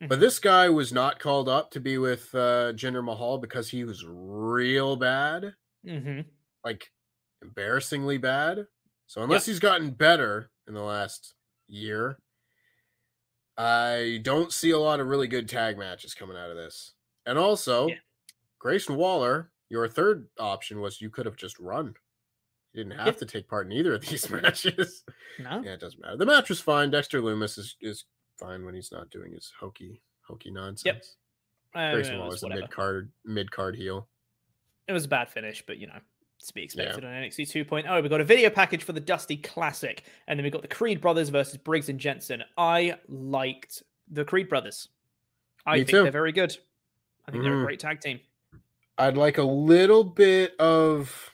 But Mhm. this guy was not called up to be with uh, Jinder Mahal because he was real bad, Mm-hmm. like embarrassingly bad. So unless he's gotten better in the last year, I don't see a lot of really good tag matches coming out of this. And also, Yeah. Grayson Waller, your third option was you could have just run. You didn't have Yeah. to take part in either of these matches. No, Yeah, it doesn't matter. The match was fine. Dexter Lumis is, is fine when he's not doing his hokey hokey nonsense. Uh, Grayson was Waller's the mid card mid card heel. it was a bad finish, but you know, to be expected on NXT 2.0. We got a video package for the Dusty Classic, and then we got the Creed brothers versus Briggs and Jensen. I liked the Creed brothers. I Me think too. they're very good. I think they're a Mhm. great tag team. I'd like a little bit of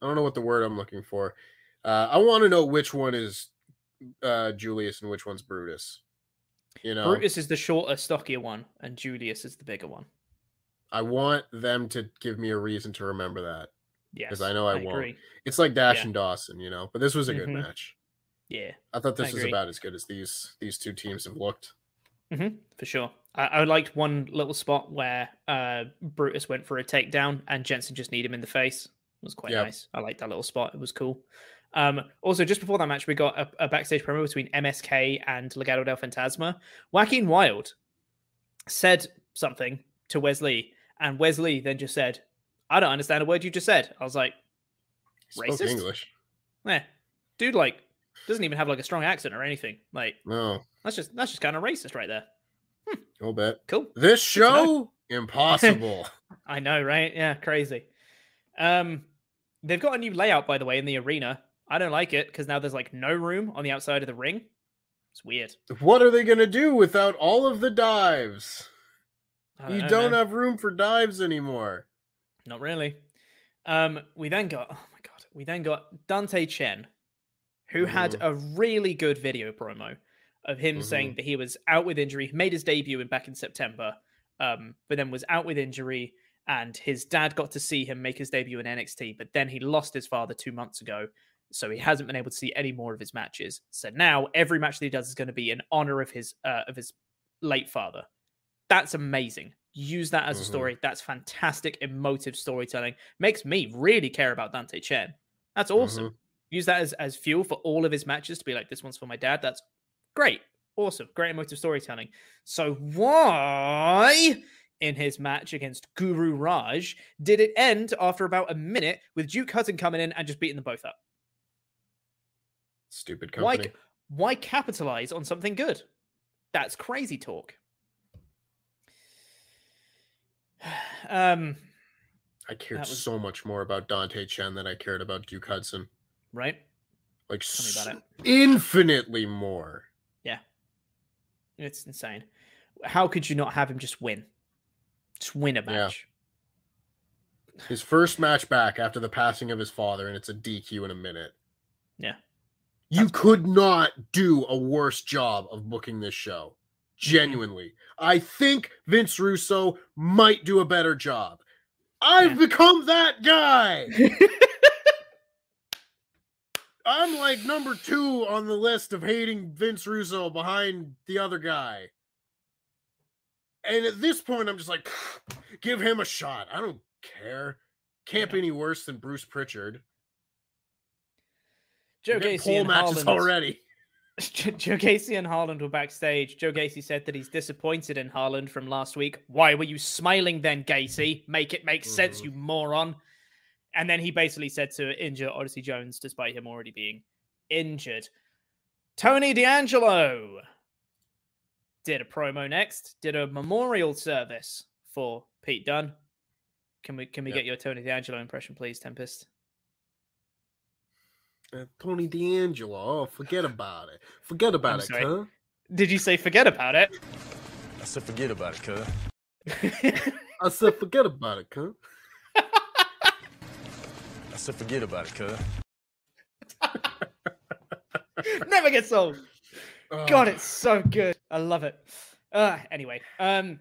I don't know what the word I'm looking for. Uh, I want to know which one is uh, Julius and which one's Brutus. You know, Brutus is the shorter, stockier one, and Julius is the bigger one. I want them to give me a reason to remember that. Yes, because I know I won't. agree. It's like Dash Yeah. and Dawson, you know. But this was a good Mhm. match. Yeah, I thought I this was agree. about as good as these these two teams have looked. hmm for sure. I, I liked one little spot where uh, Brutus went for a takedown and Jensen just kneed him in the face. It was quite Yep. nice. I liked that little spot. It was cool. Um, also, just before that match, we got a, a backstage promo between MSK and Legado del Fantasma. Joaquin Wilde said something to Wesley, and Wesley then just said, I don't understand a word you just said. I was like, Spoke Racist? English. eh, dude, like, doesn't even have like a strong accent or anything. Like, No, that's just that's just kind of racist right there. a little bit. Cool. This show impossible. I know, right? Yeah, crazy. Um, they've got a new layout, by the way, in the arena. I don't like it because now there's like no room on the outside of the ring. It's weird. what are they gonna do without all of the dives? I You know, don't man. have room for dives anymore. Not really. Um, we then got oh my god, we then got Dante Chen, who had Mm-hmm. a really good video promo of him saying that he was out with injury, made his debut in back in September, um, but then was out with injury, and his dad got to see him make his debut in NXT, but then he lost his father two months ago, so he hasn't been able to see any more of his matches. So now every match that he does is going to be in honor of his uh, of his late father. That's amazing. Use that as a Mhm. story. That's fantastic, emotive storytelling. Makes me really care about Dante Chen. That's awesome. Use that as, as fuel for all of his matches to be like, this one's for my dad. That's great. Awesome. Great emotive storytelling. So, why in his match against Guru Raaj did it end after about a minute with Duke Hudson coming in and just beating them both up? Stupid Why, company. why capitalize on something good? That's crazy talk. Um, I cared was- so much more about Dante Chen than I cared about Duke Hudson. right? Like Tell me about s- infinitely more. Yeah. It's insane. How could you not have him just win? Just win a Yeah. match. His first match back after the passing of his father, and it's a DQ in a minute. Yeah. You could not do a worse job of booking this show. Genuinely. I think Vince Russo might do a better job. I've Yeah. become that guy. I'm like number two on the list of hating Vince Russo behind the other guy. And at this point, I'm just like, give him a shot. I don't care. Can't be any worse than Bruce Pritchard. Joe Gacy pole matches already. Joe Gacy and Harland were backstage. Joe Gacy said that he's disappointed in Harland from last week. Why were you smiling then, Gacy? Make it make sense, Mhm. you moron. And then he basically said to injure Odyssey Jones, despite him already being injured. Tony D'Angelo did a promo next, did a memorial service for Pete Dunne. Can we can we Yep. get your Tony D'Angelo impression, please, Tempest? Tony D'Angelo. Oh, forget about it. Forget about I'm it, sorry. huh? Did you say forget about it? I said forget about it, cuz. I said, forget about it, huh? I said forget about it, cuz. Never gets old. Oh, God, it's so good. I love it. Uh, anyway, um,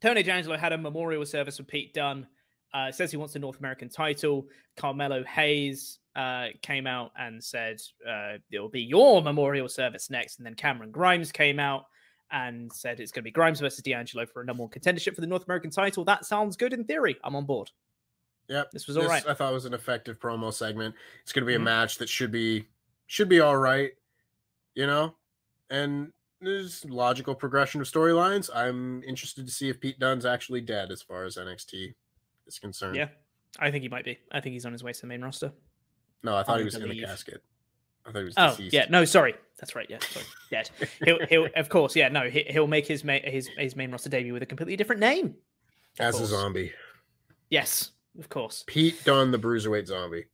Tony D'Angelo had a memorial service for Pete Dunne. Uh, says he wants the North American title. Carmelo Hayes uh, came out and said uh, it will be your memorial service next. And then Cameron Grimes came out and said it's going to be Grimes versus D'Angelo for a number one contendership for the North American title. That sounds good in theory. I'm on board. Yep. This was all right. I thought it was an effective promo segment. It's going to be a match that should be should be all right, you know. And there's logical progression of storylines. I'm interested to see if Pete Dunne's actually dead as far as NXT is concerned. Yeah, I think he might be. I think he's on his way to the main roster. No, I thought I he was in the casket. I thought he was Oh deceased. yeah, no, sorry, that's right. Yeah, sorry, dead. He'll, he'll, of course, yeah, no, he, he'll make his ma- his his main roster debut with a completely different name. As a zombie. Yes, of course. Pete Dunne, the bruiserweight zombie.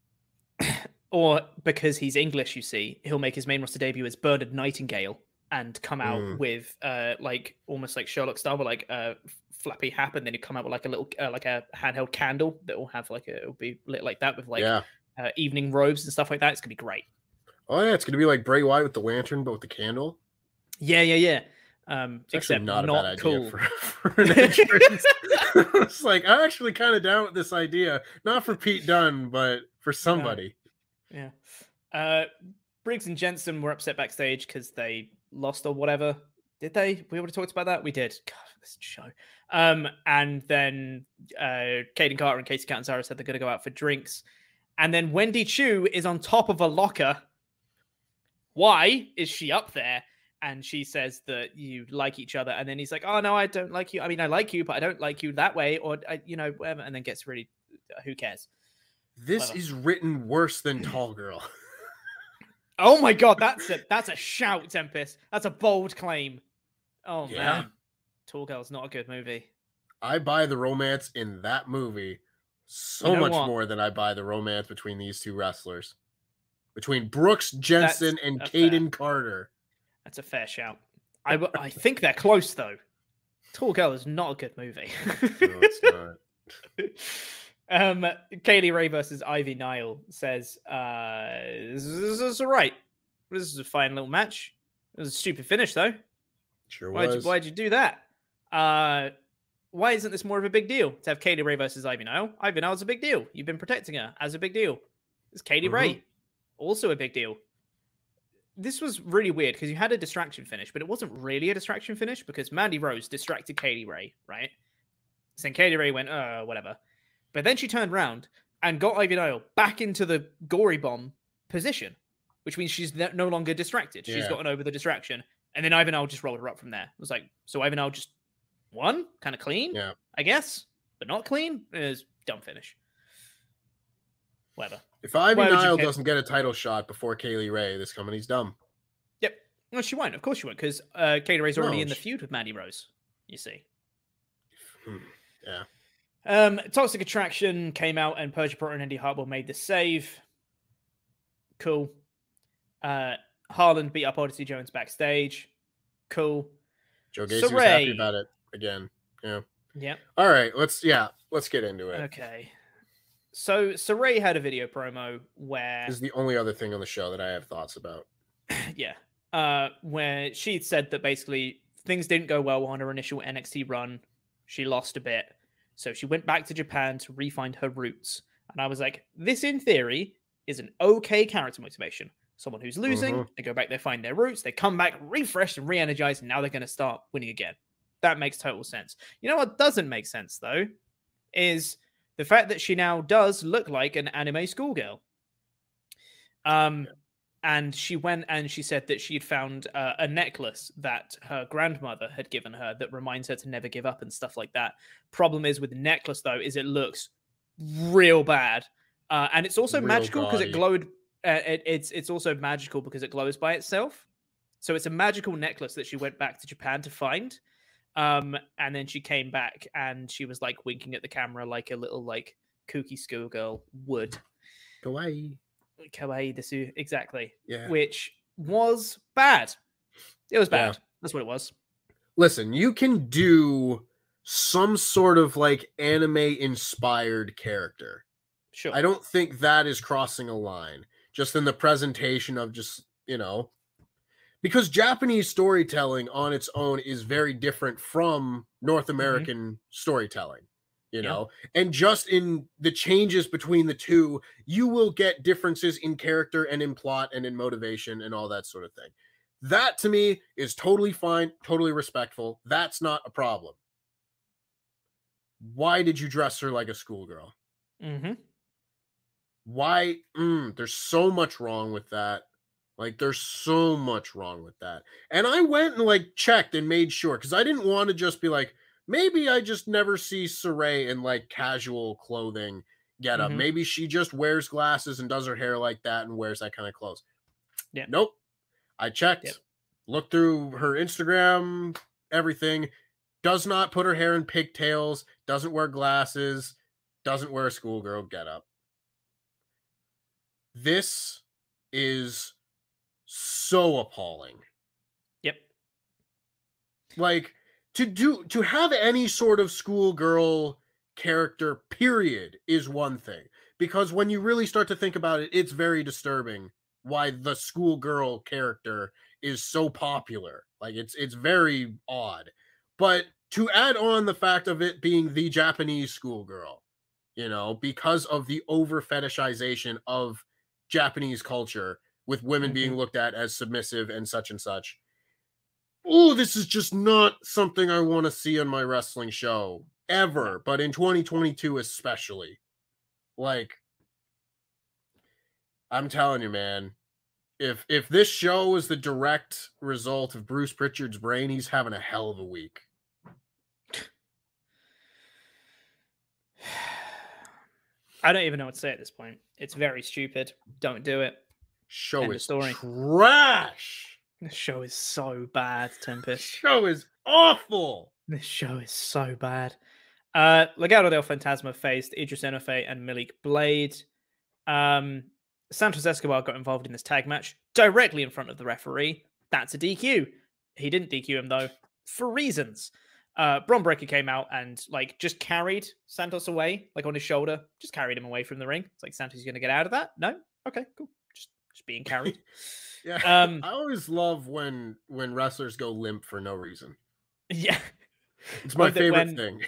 Or because he's English, you see, he'll make his main roster debut as Bernard Nightingale and come out Mm. with uh like almost like Sherlock style, but like a flappy hat, and then he'll come out with like a little uh, like a handheld candle that will have like a, it'll be lit like that with like yeah. uh, evening robes and stuff like that. It's gonna be great. Oh yeah, it's gonna be like Bray Wyatt with the lantern, but with the candle. Yeah, yeah, yeah. Um, It's actually except not, not, a bad cool. idea for, for an entrance. it's like I'm actually kind of down with this idea, not for Pete Dunne, but for somebody. Yeah. Uh Briggs and Jensen were upset backstage because they lost or whatever. Did they? We already talked about that. We did. God, this show. Um, and then uh Kayden Carter and Kacy Catanzaro said they're gonna go out for drinks. And then Wendy Choo is on top of a locker. Why is she up there? And she says that you like each other, and then he's like, "Oh no, I don't like you. I mean, I like you, but I don't like you that way, or I, you know, whatever." And then gets really, who cares? This is written worse than Tall Girl. Oh my god, that's a that's a shout, Tempest. That's a bold claim. Oh Yeah. man, Tall Girl's not a good movie. I buy the romance in that movie so You know much what? more than I buy the romance between these two wrestlers. Between Brooks Jensen and. Kayden Carter. That's a fair shout. I I think they're close though. Tall Girl is not a good movie. No, it's not. um, Kay Lee Ray versus Ivy Nile says, uh, this is, this is all right. This is a fine little match. It was a stupid finish though. Sure Why'd you, why'd you do that? Uh, why isn't this more of a big deal to have Katie Ray versus Ivy Nile? Ivy Nile's a big deal. You've been protecting her as a big deal. It's Katie Mhm. Ray, also a big deal. This was really weird because you had a distraction finish, but it wasn't really a distraction finish because Mandy Rose distracted Katie Ray, right? So then Katie Ray went, uh, whatever. But then she turned around and got Ivy Nile back into the gory bomb position, which means she's no longer distracted. She's Yeah. gotten over the distraction. And then Ivanhoe just rolled her up from there. It was like, so Ivanhoe just won, kind of clean, Yeah. I guess, but not clean. It was dumb finish. Whatever. If Ivy Nile doesn't get a title shot before Kay Lee Ray, this company's dumb. Yep. No, she won't. Of course she won't, because uh, Katie Ray's already No, in the feud with Mandy Rose. You see. Hmm, Yeah. Um, Toxic Attraction came out and Persia Pirotta and Indi Hartwell made the save. Cool. Uh, Harland beat up Odyssey Jones backstage. Cool. Joe Gacy was happy about it again. Yeah. Yeah. All right, let's yeah, let's get into it. Okay. So Sarray had a video promo where This is the only other thing on the show that I have thoughts about. yeah, uh, where she said that basically things didn't go well on her initial NXT run. She lost a bit, so she went back to Japan to refine her roots. And I was like, this in theory is an okay character motivation. Someone who's losing, Mhm. they go back, they find their roots, they come back refreshed and re-energized, and now they're going to start winning again. That makes total sense. You know what doesn't make sense though is the fact that she now does look like an anime schoolgirl. Um, and she went and she said that she'd found uh, a necklace that her grandmother had given her that reminds her to never give up and stuff like that. Problem is with the necklace though, is it looks real bad, uh, and it's also Real magical because it glowed. Uh, it, it's it's also magical because it glows by itself. So it's a magical necklace that she went back to Japan to find. Um, and then she came back and she was like winking at the camera like a little like kooky schoolgirl would. Kawaii. Kawaii desu, exactly. Yeah. Which was bad. It was Yeah. bad. That's what it was. Listen, you can do some sort of like anime inspired character. Sure. I don't think that is crossing a line just in the presentation of just, you know, because Japanese storytelling on its own is very different from North mm-hmm. American storytelling, you Yeah. know, and just in the changes between the two, you will get differences in character and in plot and in motivation and all that sort of thing. That to me is totally fine, totally respectful. That's not a problem. Why did you dress her like a schoolgirl? Mm-hmm. why mm, there's so much wrong with that like there's so much wrong with that and i went and like checked and made sure because i didn't want to just be like maybe i just never see Sarray in like casual clothing get up Mhm. maybe she just wears glasses and does her hair like that and wears that kind of clothes Yeah. nope i checked Yep. looked through her instagram everything does not put her hair in pigtails doesn't wear glasses doesn't wear a schoolgirl get up this is so appalling. Yep. Like to do to have any sort of schoolgirl character period is one thing. Because when you really start to think about it it's very disturbing why the schoolgirl character is so popular. Like it's it's very odd. But to add on the fact of it being the japanese schoolgirl you know because of the over fetishization of japanese culture with women being mm-hmm. looked at as submissive and such and such oh this is just not something i want to see on my wrestling show ever but in 2022 especially like i'm telling you man if if this show is the direct result of bruce pritchard's brain he's having a hell of a week I don't even know what to say at this point. It's very stupid. Don't do it. show End is story. trash This show is so bad, Tempest. show is awful This show is so bad. Uh, Legado del Fantasma faced Idris Enofe and Malik Blade. Um, Santos Escobar got involved in this tag match directly in front of the referee. That's a DQ. He didn't DQ him though for reasons. Uh, Bron Breakker came out and like just carried Santos away, like on his shoulder, just carried him away from the ring. It's like Santos, you gonna get out of that? No, okay, cool. Just being carried. yeah Um, i always love when when wrestlers go limp for no reason yeah. it's my favorite when- thing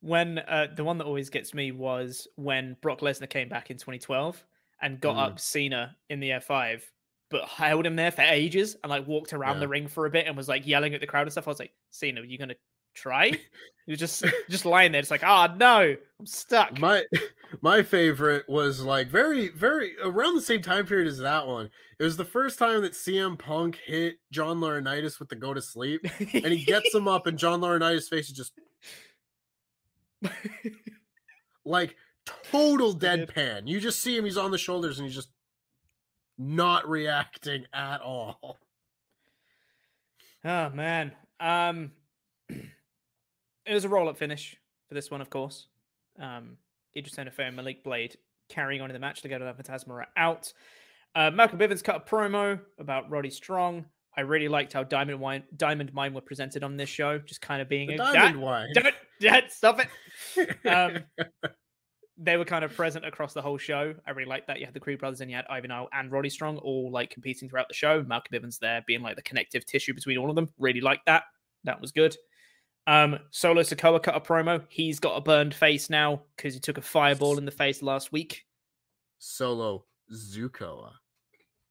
when uh, the one that always gets me was when Brock Lesnar came back in 2012 and got Mm. up Cena in the F5, but held him there for ages and like walked around Yeah. the ring for a bit and was like yelling at the crowd and stuff. I was like, Cena, are you gonna try? Was just just lying there, It's like, oh no, I'm stuck. my my favorite was like very very around the same time period as that one it was the first time that cm punk hit john laurinaitis with the go to sleep and he gets him up and john laurinaitis face is just like total deadpan you just see him he's on the shoulders and he's just not reacting at all Oh man. Um it was a roll up finish for this one, of course. Um Idris Enofe and Malik Blade carrying on in the match. Legado del Fantasma are out. Uh, Malcolm Bivens cut a promo about Roddy Strong. I really liked how Diamond Wine, Diamond Mine were presented on this show, just kind of being the a diamond "Ah, wine Don't, Dad, stop it. Um, they were kind of present across the whole show. I really liked that. You had the Creed brothers and you had Ivy Nile and Roddy Strong all like competing throughout the show. Malcolm Bivens there being like the connective tissue between all of them. Really liked that. That was good. Um, Solo Sikoa cut a promo. He's got a burned face now because he took a fireball in the face last week. solo zukoa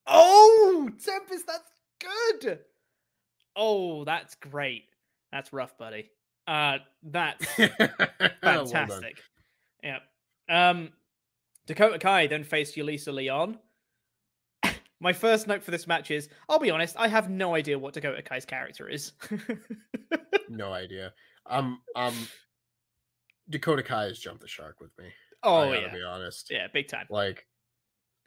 Oh, Tempest, that's good. Oh, that's great. That's rough, buddy. Uh, that's Well fantastic. yeah. Um, Dakota Kai then faced Yulisa Leon. My first note for this match is I'll be honest, I have no idea what Dakota Kai's character is. no idea. Um, um, Dakota Kai has jumped the shark with me. oh, yeah. be honest. Yeah, big time. Like,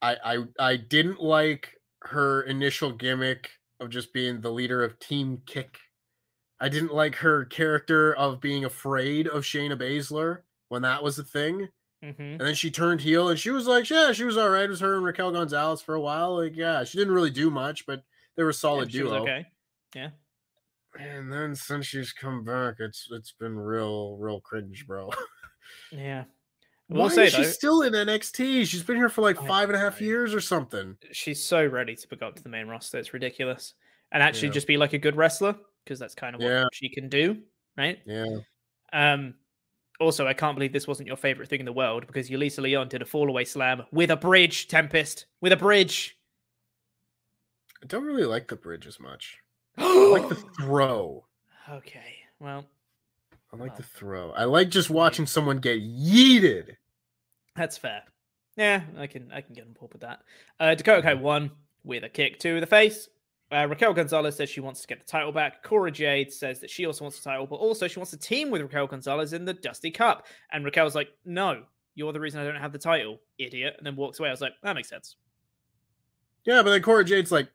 I, I, I didn't like her initial gimmick of just being the leader of Team Kick. I didn't like her character of being afraid of Shayna Baszler when that was a thing. Hmm And then she turned heel and she was like, yeah, she was all right. It was her and Raquel Gonzalez for a while. Like, yeah, she didn't really do much, but they were solid she was duo. okay. Yeah. And then since she's come back, it's it's been real, real cringe, bro. Yeah. I Why say is she though, still in NXT? She's been here for like five and a half years or something. she's so ready to pick up to the main roster. It's ridiculous. And actually Yeah. just be like a good wrestler because that's kind of what Yeah. she can do, right? Yeah. Um, also, I can't believe this wasn't your favorite thing in the world because Yulisa Leon did a fallaway slam with a bridge, Tempest, with a bridge. I don't really like the bridge as much. I like the throw. okay, well, I like the throw. I like just watching someone get yeeted. that's fair. Yeah, I can I can get on board with that. Uh, Dakota Kai won with a kick to the face. Uh, Raquel Gonzalez says she wants to get the title back. Cora Jade says that she also wants the title, but also she wants to team with Raquel Gonzalez in the Dusty Cup. And Raquel's like, "No, you're the reason I don't have the title, idiot." And then walks away. I was like, "That makes sense." Yeah, but then Cora Jade's like,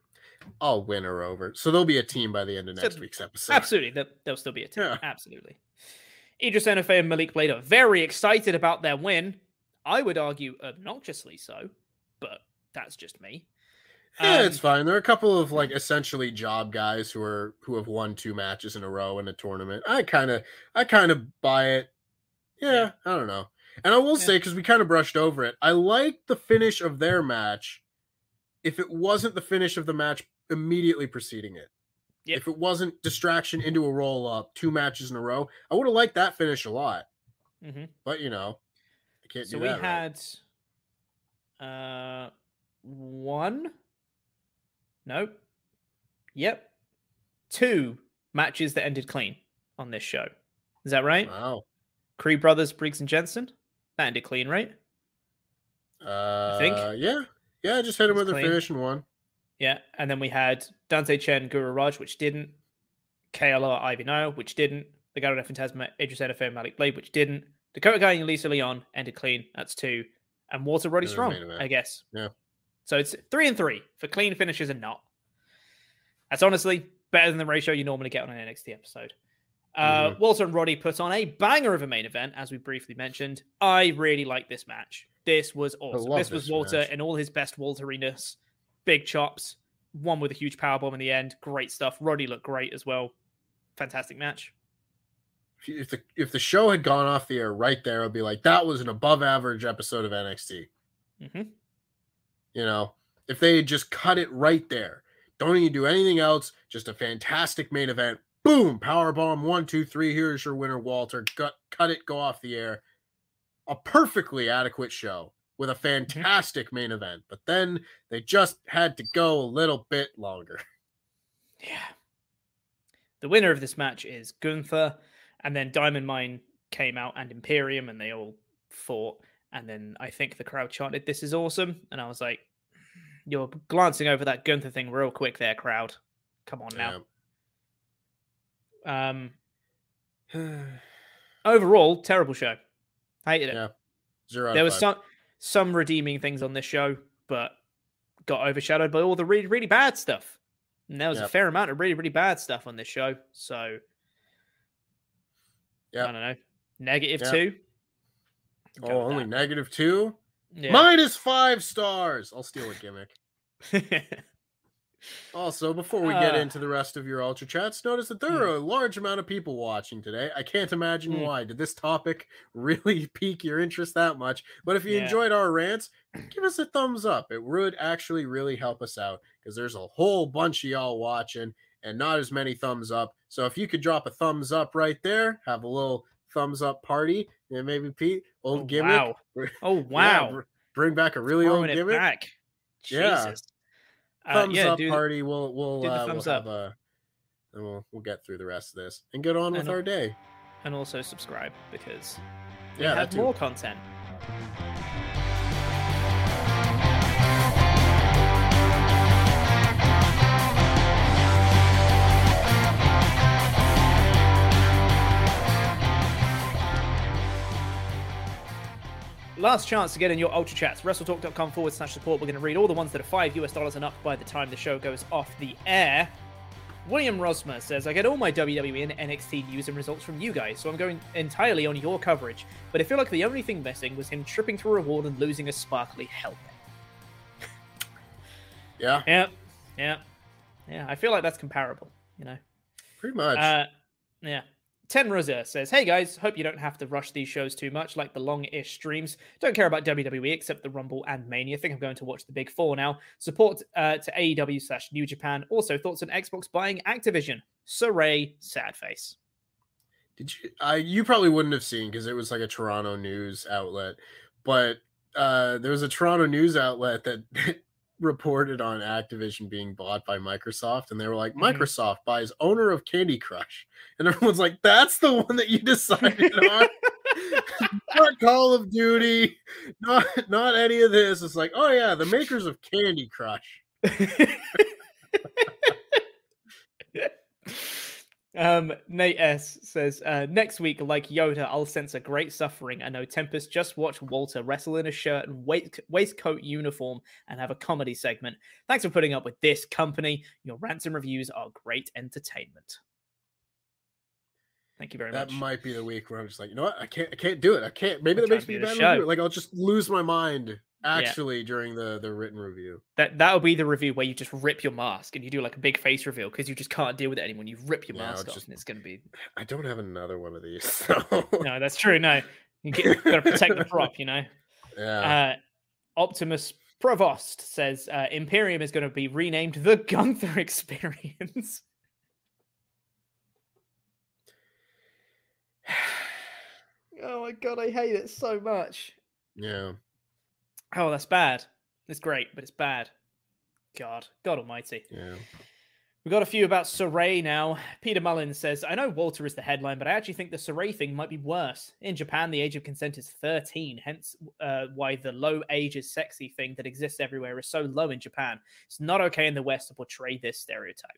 I'll win her over. So there'll be a team by the end of So- next week's episode. Absolutely, there, there'll still be a team. Yeah. Absolutely. Idris Enofe and Malik Blade are very excited about their win. I would argue obnoxiously so, but that's just me. Yeah, Um, it's fine. There are a couple of like essentially job guys who are who have won two matches in a row in a tournament. I kind of I kind of buy it. Yeah, Yeah. I don't know. And I will Yeah. say because we kind of brushed over it, I like the finish of their match. If it wasn't the finish of the match immediately preceding it, Yep. if it wasn't distraction into a roll up, two matches in a row, I would have liked that finish a lot. Mhm. But you know, I can't So do we that. right. had uh one. Nope. Yep. Two matches that ended clean on this show. Is that right? Wow. Creed Brothers, Briggs and Jensen. That ended clean, right? Uh, think? yeah, yeah. I just hit him with a finish and one. Yeah, and then we had Dante Chen, Guru Raaj, which didn't. KLR, Ivy Nile, which didn't. Legado del Fantasma, Idris Enofe, Malik Blade, which didn't. Dakota Kai and Lisa Leon ended clean. That's two. And Walter Roddy Strong. I guess. Yeah. So it's three and three for clean finishes and not. That's honestly better than the ratio you normally get on an NXT episode. Uh, Mhm. Walter and Roddy put on a banger of a main event, as we briefly mentioned. I really like this match. This was awesome. love This was Walter match. in all his best Walteriness. Big chops, one with a huge powerbomb in the end. Great stuff. Roddy looked great as well. Fantastic match. If the if the show had gone off the air right there, I'd be like, that was an above average episode of NXT. hmm You know, if they had just cut it right there, don't even do anything else, just a fantastic main event. Boom, power bomb, one, two, three. Here's your winner, Walter. Cut, cut it, go off the air. A perfectly adequate show with a mm-hmm. fantastic main event. But then they just had to go a little bit longer. Yeah. The winner of this match is Gunther, and then Diamond Mine came out and Imperium, and they all fought. And then I think the crowd chanted, "This is awesome," and I was like, "You're glancing over that Gunther thing real quick, there, crowd. Come on now." Um, overall, terrible show. Hated it. Yeah. Zero. there was five. some some redeeming things on this show, but got overshadowed by all the really really bad stuff. And there was a fair amount of really really bad stuff on this show. So yeah, I don't know, negative Yep. two. Go Oh, only negative two? Yeah. Minus five stars. I'll steal a gimmick. Also, before we get Uh. into the rest of your ultra chats, notice that there are a large amount of people watching today. I can't imagine Mm. why. Did this topic really pique your interest that much? But if you Yeah. enjoyed our rants, give us a thumbs up. It would actually really help us out because there's a whole bunch of y'all watching and not as many thumbs up. So if you could drop a thumbs up right there, have a little thumbs up party, and maybe Pete, old Oh, gimmick. wow. oh yeah, wow, br- bring back a really throwing old gimmick. back. Yeah. Jesus. Uh, thumbs yeah, up do- party. We'll we'll uh, we'll up. have a and we'll we'll get through the rest of this and get on with And- our day. and also subscribe because we Yeah, have more content. Last chance to get in your Ultra Chats. WrestleTalk.com forward slash support. We're going to read all the ones that are 5 US dollars and up by the time the show goes off the air. William Rosmer says, I get all my WWE and NXT news and results from you guys, so I'm going entirely on your coverage. But I feel like the only thing missing was him tripping through a wall and losing a sparkly helmet. Yeah, Yeah, yeah, yeah. I feel like that's comparable, you know? pretty much. Uh, yeah. Ten Rosa says, "Hey guys, hope you don't have to rush these shows too much, like the long-ish streams. Don't care about WWE except the Rumble and Mania. Think I'm going to watch the Big Four now. Support uh, to AEW slash New Japan. Also, thoughts on Xbox buying Activision. Sarray, sad face. Did you? I you probably wouldn't have seen because it was like a Toronto news outlet, but uh, there was a Toronto news outlet that reported on Activision being bought by Microsoft, and they were like, Mhm. Microsoft buys owner of Candy Crush, and everyone's like, that's the one that you decided on. not Call of Duty, not not any of this. It's like, oh yeah, the makers of Candy Crush. um, Nate S says uh, next week, like Yoda, I'll censor great suffering. I know Tempest just watch Walter wrestle in a shirt and waistcoat uniform and have a comedy segment. Thanks for putting up with this company. Your rants and reviews are great entertainment. Thank you very That much. That might be the week where I'm just like, you know what? I can't, I can't do it. I can't. Maybe I'm that makes me bad. Like I'll just lose my mind actually during the the written review. That that'll be the review where you just rip your mask and you do like a big face reveal because you just can't deal with it anymore. You rip your Yeah, mask off, and it's going to be I don't have another one of these. So no. That's true. No, you get, got to protect the prop. You know. yeah. Uh, Optimus Provost says uh, Imperium is going to be renamed the Gunther Experience. oh my god, I hate it so much. yeah. Oh, that's bad. It's great, but it's bad. God, God Almighty. Yeah. We've got a few about Sarray now. Peter Mullins says, I know Walter is the headline, but I actually think the Sarray thing might be worse. In Japan, the age of consent is 13, hence uh, why the low age is sexy thing that exists everywhere is so low in Japan. It's not okay in the West to portray this stereotype.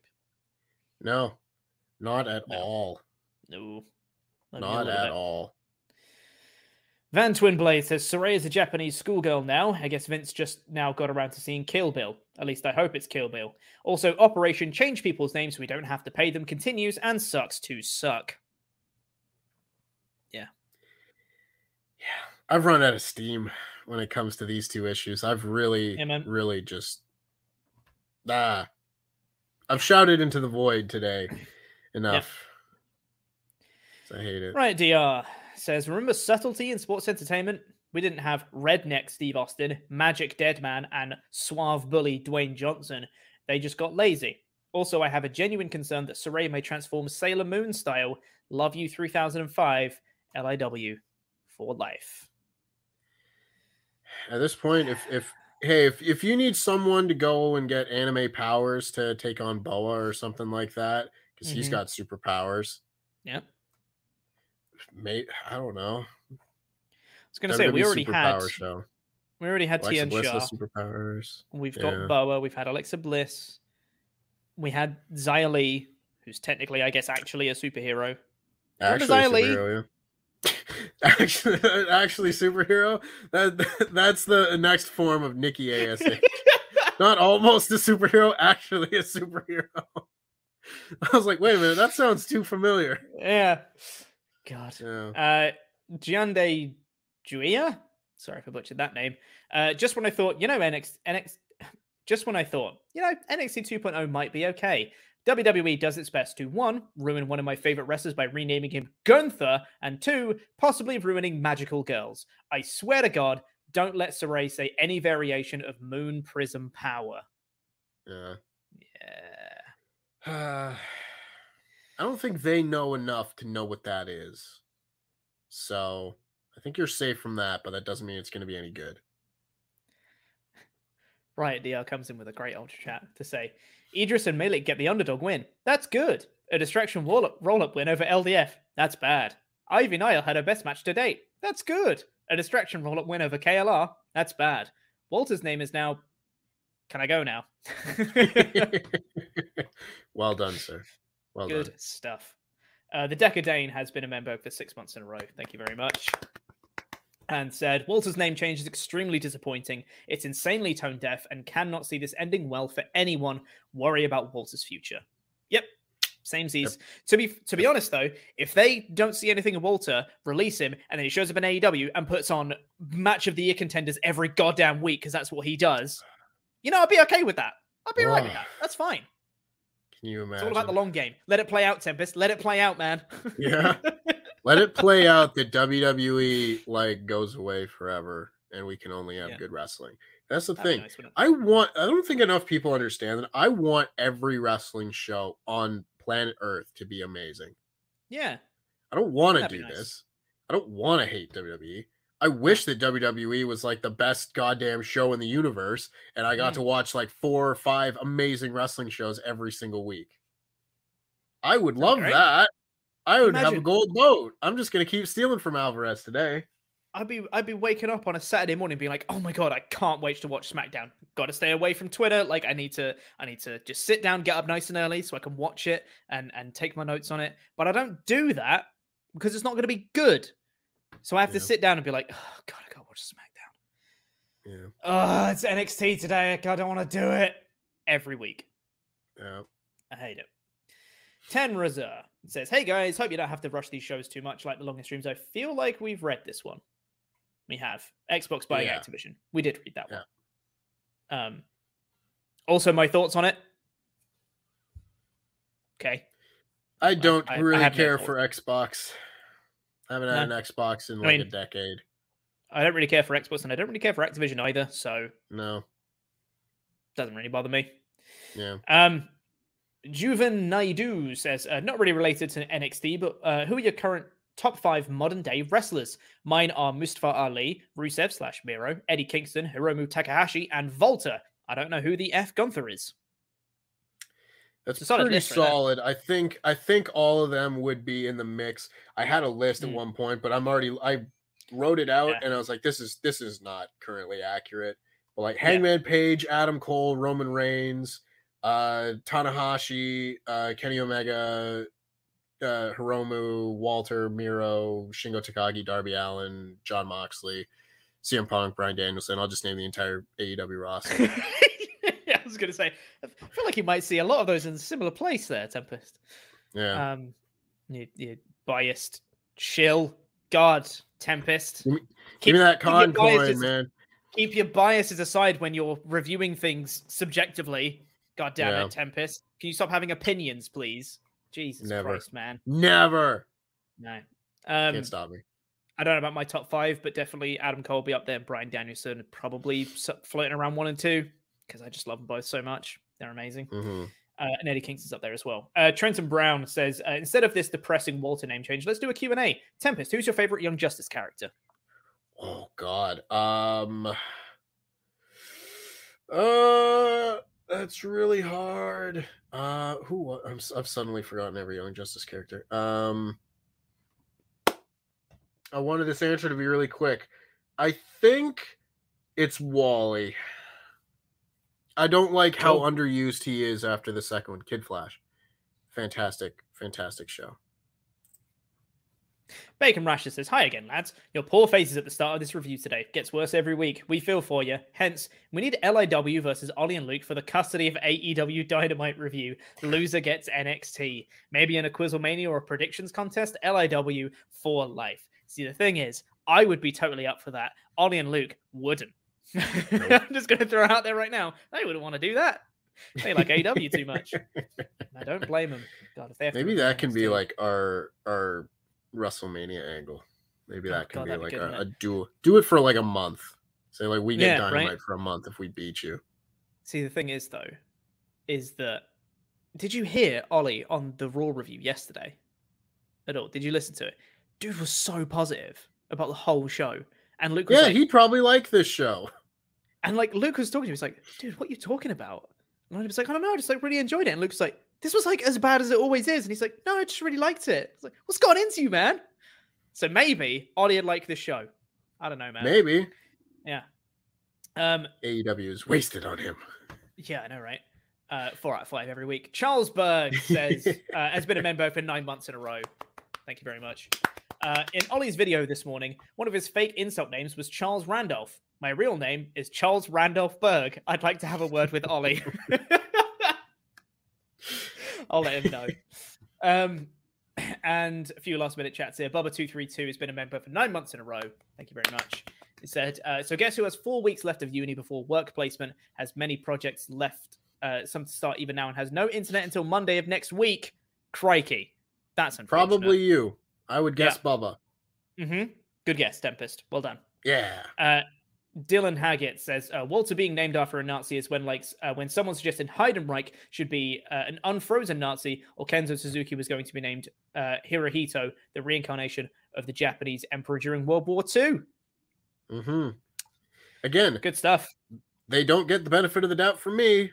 No. Not at No. all. No. Not, at all. Van Twinblade says Sarray is a Japanese schoolgirl now. I guess Vince just now got around to seeing Kill Bill. At least I hope it's Kill Bill. Also, Operation Change People's Names so we don't have to pay them continues and sucks to suck. Yeah. Yeah. I've run out of steam when it comes to these two issues. I've really, Yeah, really just ah. I've shouted into the void today enough. So I hate it. Right, DR says, remember subtlety in sports entertainment? We didn't have redneck Steve Austin, magic dead man, and suave bully Dwayne Johnson. They just got lazy. Also, I have a genuine concern that Sarray may transform Sailor Moon style. Love you 3005 LIW for life. At this point, if if hey, if if you need someone to go and get anime powers to take on Boa or something like that, because he's Mhm. got superpowers, Yep. Mate, I don't know. I was going to say, we already had show. we already had Alexa Tian Bliss Shah. superpowers. We've Yeah. got Boa. We've had Alexa Bliss. We had Xia Li, who's technically, I guess, actually a superhero. Actually, a Xia Li? superhero. Yeah. actually, actually, superhero. That that's the next form of Nikki Ash. Not almost a superhero, actually a superhero. I was like, wait a minute, that sounds too familiar. yeah. God. Yeah. Uh, Giande Juia. Sorry if I butchered that name. Uh, just when I thought, you know, NX, NX, just when I thought, you know, NXT 2.0 might be okay. WWE does its best to one, ruin one of my favorite wrestlers by renaming him Gunther, and two, possibly ruining magical girls. I swear to God, don't let Sarray say any variation of Moon Prism power. Yeah. Yeah. I don't think they know enough to know what that is. So I think you're safe from that, but that doesn't mean it's going to be any good. Riot DR comes in with a great ultra chat to say Idris and Malik get the underdog win. That's good. A distraction roll up, roll up win over LDF. That's bad. Ivy Nile had her best match to date. That's good. A distraction roll up win over KLR. That's bad. Walter's name is now. Can I go now? well done, sir. Well Good done. stuff. Uh, the Decadane has been a member for six months in a row. Thank you very much. And said Walter's name change is extremely disappointing. It's insanely tone deaf and cannot see this ending well for anyone. Worry about Walter's future. Yep, same Z's. To be to be honest though, if they don't see anything of Walter, release him, and then he shows up in AEW and puts on match of the year contenders every goddamn week because that's what he does. You know, I'd be okay with that. I'd be alright with that. That's fine. Can you It's all about the long game. Let it play out, Tempest. Let it play out, man. Yeah. Let it play out that WWE like goes away forever and we can only have Yeah. good wrestling. That's the That'd thing. nice. I want I don't think enough people understand that I want every wrestling show on planet Earth to be amazing. Yeah. I don't want to do nice. this. I don't want to hate WWE. I wish that WWE was like the best goddamn show in the universe and I got Mm. to watch like four or five amazing wrestling shows every single week. I would love great. that. I would have a gold boat. I'm just going to keep stealing from Alvarez today. I'd be I'd be waking up on a Saturday morning being like, "Oh my god, I can't wait to watch SmackDown. Got to stay away from Twitter. Like I need to I need to just sit down, get up nice and early so I can watch it and and take my notes on it. But I don't do that because it's not going to be good. So I have to sit down and be like, "Oh god, I got to watch SmackDown. Yeah. Oh, it's NXT today. I don't want to do it every week. Yeah. I hate it. Tenraza says, Hey guys, hope you don't have to rush these shows too much like the longest streams. I feel like we've read this one. We have. Xbox buying Yeah. Activision. We did read that Yeah. one. Um also my thoughts on it. Okay. I don't I- I really no care thought. for Xbox. I haven't had No. an Xbox in I like a decade. I don't really care for Xbox and I don't really care for Activision either, so No. doesn't really bother me. Yeah. Um, Juven Naidu says, uh, not really related to NXT, but uh, who are your current top five modern day wrestlers? Mine are Mustafa Ali, Rusev slash Miro, Eddie Kingston, Hiromu Takahashi, and Volta. I don't know who the F Gunther is. That's solid pretty solid. I think I think all of them would be in the mix. I had a list Mm. at one point, but I'm already I wrote it out Yeah. and I was like, this is this is not currently accurate. But like Yeah. Hangman Page, Adam Cole, Roman Reigns, uh Tanahashi, uh Kenny Omega, uh Hiromu, Walter, Miro, Shingo Takagi, Darby Allin, Jon Moxley, CM Punk, Bryan Danielson. I'll just name the entire AEW roster. yeah, I was going to say, I feel like you might see a lot of those in a similar place there, Tempest. Yeah. Um, you, you biased shill. God, Tempest. Give me- Keep- Give me that con coin, biases- man. keep your biases aside when you're reviewing things subjectively. God damn Yeah. it, Tempest. Can you stop having opinions, please? Jesus Never. Christ, man. Never. No. Um, Can't stop me. I don't know about my top five, but definitely Adam be up there and Bryan Danielson probably floating around one and two because I just love them both so much. They're amazing. hmm Uh, and Eddie Kingston's up there as well. Uh, Trenton Brown says, uh, instead of this depressing Walter name change, let's do a Q&A. Tempest, who's your favorite Young Justice character? Oh God. Um. Uh, that's really hard. Uh, who? I'm. I've suddenly forgotten every Young Justice character. Um. I wanted this answer to be really quick. I think it's Wally. I don't like how Cool. underused he is after the second one. Kid Flash. Fantastic, fantastic show. Bacon Rasher says, Hi again, lads. Your poor faces at the start of this review today. Gets worse every week. We feel for you. Hence, we need LIW versus Ollie and Luke for the custody of AEW Dynamite review. Loser gets NXT. Maybe in a Quizzlemania or a predictions contest, LIW for life. See, the thing is, I would be totally up for that. Ollie and Luke wouldn't. I'm just going to throw it out there right now. They wouldn't want to do that. They like AW too much. I don't blame them. God, if they have Maybe that can be NXT. like our our WrestleMania angle. Maybe Oh, that can God, be that'd be like good, a, a duel. Do it for like a month. Say like we get Yeah, right. dynamite for a month if we beat you. See, the thing is, though, is that did you hear Ollie on the Raw review yesterday at all? Did you listen to it? Dude was so positive about the whole show, and Luke Yeah, like, he'd probably like this show. And like Luke was talking to him. He's like, "Dude, what are you talking about?" And I was like, "I don't know, I just like really enjoyed it." And Luke's like, "This was like as bad as it always is," and he's like, "No, I just really liked it." It's like, "What's gone into you, man?" So maybe Ollie would like this show. I don't know, man. Maybe Yeah. Um. AEW is wasted on him. Yeah, I know, right? Uh, four out of five every week. Charles Berg says uh, has been a member for nine months in a row. Thank you very much. Uh, in Ollie's video this morning, one of his fake insult names was Charles Randolph. My real name is Charles Randolph Berg. I'd like to have a word with Ollie. I'll let him know. Um, and a few last minute chats here. Bubba232 has been a member for nine months in a row. Thank you very much. He said, uh, So, guess who has four weeks left of uni before work placement, has many projects left, uh, some to start even now, and has no internet until Monday of next week? Crikey. That's unfortunate. Probably you. I would guess Bubba. hmm Good guess, Tempest. Well done. Yeah. Uh, Dylan Haggett says uh, Walter being named after a Nazi is when like uh, when someone suggested Heidenreich should be uh, an unfrozen Nazi, or Kenzo Suzuki was going to be named uh, Hirohito, the reincarnation of the Japanese emperor during World War II. hmm Again, Good stuff. they don't get the benefit of the doubt from me.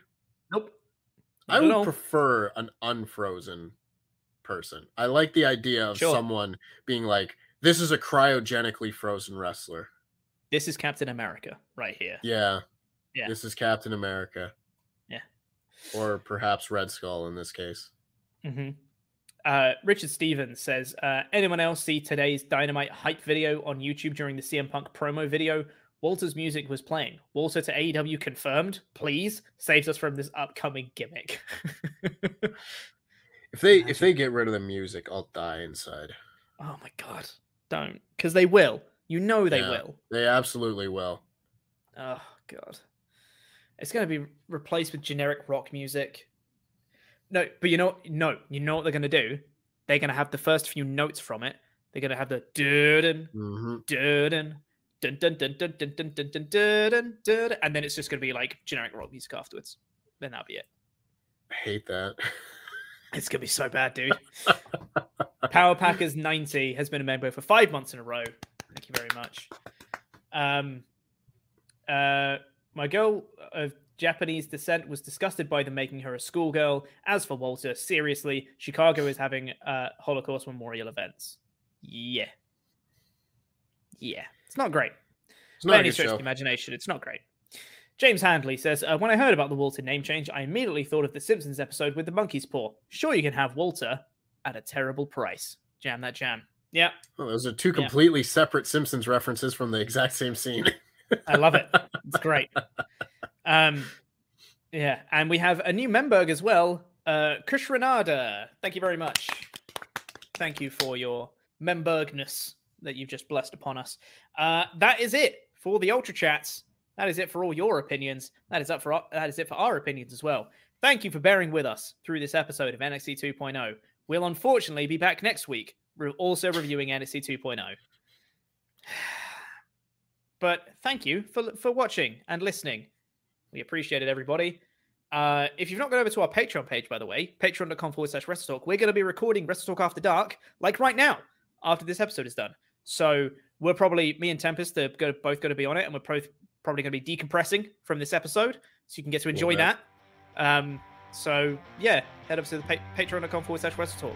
Nope. I Not would all. prefer an unfrozen person. I like the idea of Sure. someone being like, "This is a cryogenically frozen wrestler." This is Captain America right here. Yeah. Yeah. This is Captain America. Yeah. Or perhaps Red Skull in this case. hmm Uh, Richard Stevens says, uh, anyone else see today's Dynamite hype video on YouTube during the CM Punk promo video? Walter's music was playing. Walter to AEW confirmed. Please saves us from this upcoming gimmick. If they if they get rid of the music, I'll die inside. oh my god, don't because they will. You know they Yeah, will. They absolutely will. Oh god, it's going to be replaced with generic rock music. No, but you know, no, you know what they're going to do? They're going to have the first few notes from it. They're going to have the dun hmm dun dun dun dun dun dun dun dun dun dun dun dun, and then it's just going to be like generic rock music afterwards. Then that'll be it. I hate that. It's going to be so bad, dude. Power Packers 90 has been a member for five months in a row. Thank you very much. Um, uh, my girl of Japanese descent was disgusted by them making her a schoolgirl. As for Walter, seriously, Chicago is having uh, Holocaust memorial events. Yeah. Yeah. It's not great. It's By not a any stretch of show. the imagination, it's not great. James Handley says, uh, When I heard about the Walter name change, I immediately thought of the Simpsons episode with the monkey's paw. Sure, you can have Walter at a terrible price. Jam that jam. Yeah, Oh, those are two Yeah. completely separate Simpsons references from the exact same scene. I love it. It's great. Um, yeah, and we have a new Memberg as well, uh, Kush Renada. Thank you very much. Thank you for your Membergness that you've just blessed upon us. Uh, that is it for the Ultra Chats. That is it for all your opinions. That is up for our- that is it for our opinions as well. Thank you for bearing with us through this episode of NXT 2.0. We'll unfortunately be back next week, re- also reviewing NXT 2.0. But thank you for for watching and listening. We appreciate it, everybody. Uh, if you've not gone over to our Patreon page, by the way, patreon.com forward slash WrestleTalk, we're going to be recording WrestleTalk After Dark, like right now, after this episode is done. So we're probably, me and Tempest, are go, both going to be on it, and we're both probably going to be decompressing from this episode, so you can get to enjoy that. Um, so yeah, head up to the pa- patreon.com forward slash WrestleTalk.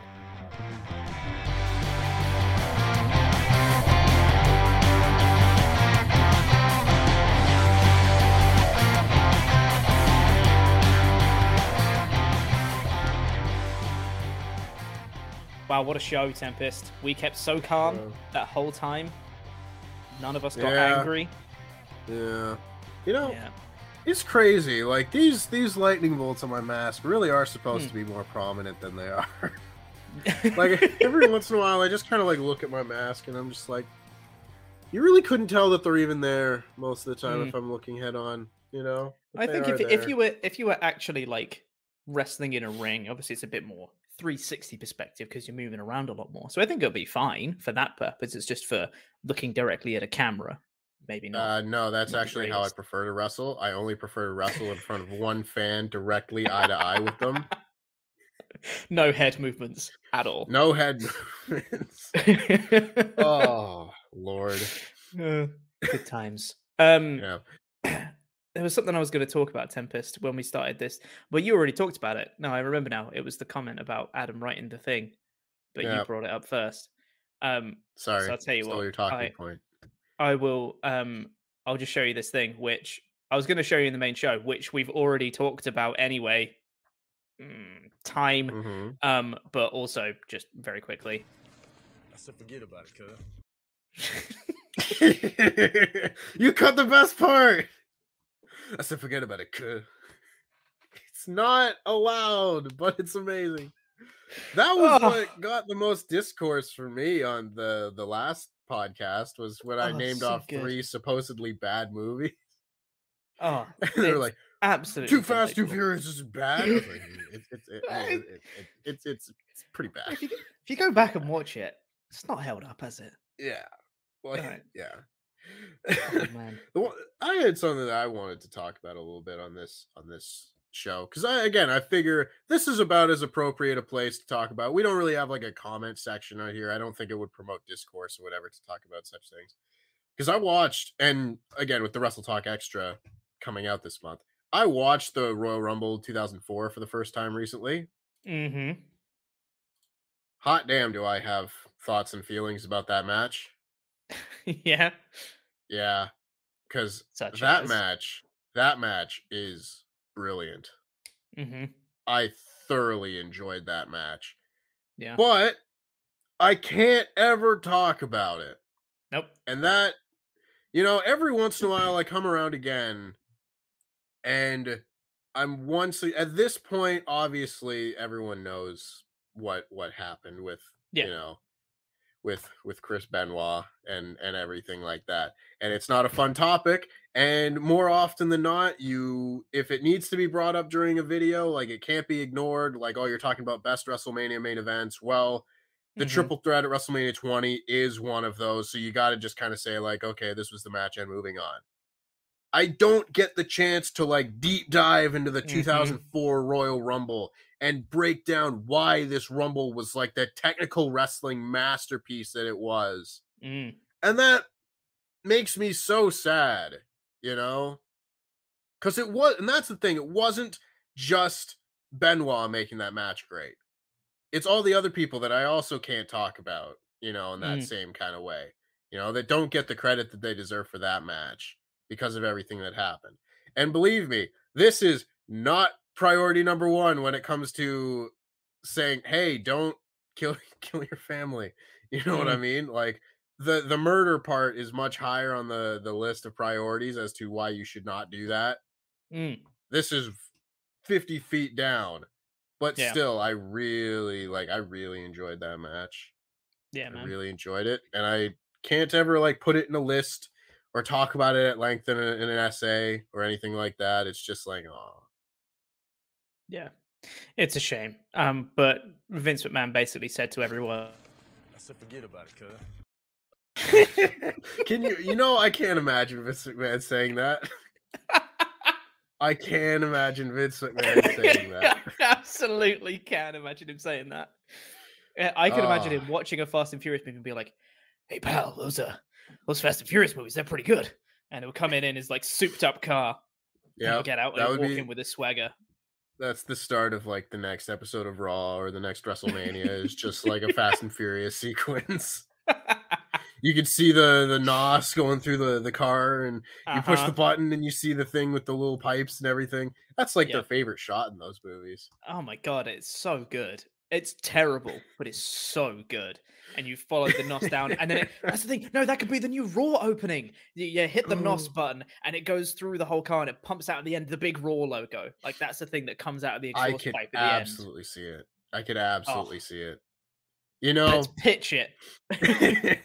Wow, what a show, Tempest. We kept so calm Yeah. that whole time. None of us got Yeah. angry. yeah. You know, Yeah. it's crazy. Like these these lightning bolts on my mask really are supposed Hmm. to be more prominent than they are. like every once in a while I just kind of like look at my mask and I'm just like you really couldn't tell that they're even there most of the time Mm. if I'm looking head on, you know? But I think if if you were if you were actually like wrestling in a ring, obviously it's a bit more 360 perspective because you're moving around a lot more. So I think it'll be fine for that purpose. It's just for looking directly at a camera, maybe not. Uh, no, that's actually how I prefer to wrestle. I only prefer to wrestle in front of one fan directly eye to eye with them. no head movements at all. No head movements. oh, Lord. Uh, good times. Um, Yeah. there was something I was going to talk about Tempest when we started this. but you already talked about it. No, I remember now. It was the comment about Adam writing the thing, but Yeah. you brought it up first. Um, Sorry, I'll tell you stole what, your talking I- point. I will. Um, I'll just show you this thing, which I was going to show you in the main show, which we've already talked about anyway. Mm, time, Mhm. um, but also just very quickly. I said forget about it, cuz. you cut the best part. I said forget about it. cuh. It's not allowed, but it's amazing. That was Oh. what got the most discourse for me on the the last podcast was when I Oh, named so off good. three supposedly bad movies. Oh, they were like, absolutely "Too Fast, Too. Furious is bad." Like, mm, "It's it's it- it- it- it- it's it's it's pretty bad." If you, go- if you go back and watch it, it's not held up, has it? Yeah. Well, Right. yeah. Oh, one- I had something that I wanted to talk about a little bit on this on this show because I again I figure this is about as appropriate a place to talk about. We don't really have like a comment section out here. I don't think it would promote discourse or whatever to talk about such things. Because I watched and again with the Wrestle Talk Extra coming out this month, I watched the Royal Rumble 2004 for the first time recently. Mm-hmm. Hot damn, do I have thoughts and feelings about that match? yeah. Yeah, because Such that as. match, that match is brilliant. Mm-hmm. I thoroughly enjoyed that match, Yeah. but I can't ever talk about it. Nope. And that, you know, every once in a while I come around again and I'm once at this point, obviously everyone knows what what happened with Yeah. you know with with Chris Benoit and and everything like that. And it's not a fun topic. And more often than not, you if it needs to be brought up during a video, like it can't be ignored. Like, oh, you're talking about best WrestleMania main events. Well, the Mhm. triple threat at WrestleMania 20 is one of those. So you got to just kind of say, like, okay, this was the match and moving on. I don't get the chance to like deep dive into the Mhm. 2004 Royal Rumble and break down why this Rumble was like the technical wrestling masterpiece that it was. Mm. And that makes me so sad, you know? Because it was, and that's the thing, it wasn't just Benoit making that match great. It's all the other people that I also can't talk about, you know, in that Mm. same kind of way, you know, that don't get the credit that they deserve for that match because of everything that happened. And believe me, this is not priority number one when it comes to saying, hey, don't kill kill your family. You know what I mean? Like the the murder part is much higher on the the list of priorities as to why you should not do that. Mm. This is 50 feet down. But Yeah. still, I really like I really enjoyed that match. Yeah, I really enjoyed it. And I can't ever like put it in a list or talk about it at length in, a, in an essay or anything like that. It's just like, oh, Yeah. It's a shame. Um, but Vince McMahon basically said to everyone, I said forget about it, cuz. can you? You know, I can't imagine Vince McMahon saying that. I can't imagine Vince McMahon saying that. I absolutely can imagine him saying that. I can imagine Ah. him watching a Fast and Furious movie and be like, "Hey pal, those uh, those Fast and Furious movies, they're pretty good." And he'll come in in his like souped up car, and he'll Yeah, get out that and would walk be in with a swagger. That's the start of like the next episode of Raw or the next WrestleMania is just like a Fast and Furious sequence. You can see the the nos going through the the car, and you push Uh-huh. the button, and you see the thing with the little pipes and everything. That's like Yeah. their favorite shot in those movies. Oh my god, it's so good. It's terrible, but it's so good. And you follow the NOS down, and then it, that's the thing. No, that could be the new Raw opening. You, you hit the NOS Oh. button, and it goes through the whole car, and it pumps out at the end the big Raw logo. Like that's the thing that comes out of the I exhaust could pipe at the end. absolutely see it. I could absolutely Oh. see it. You know, Let's pitch it.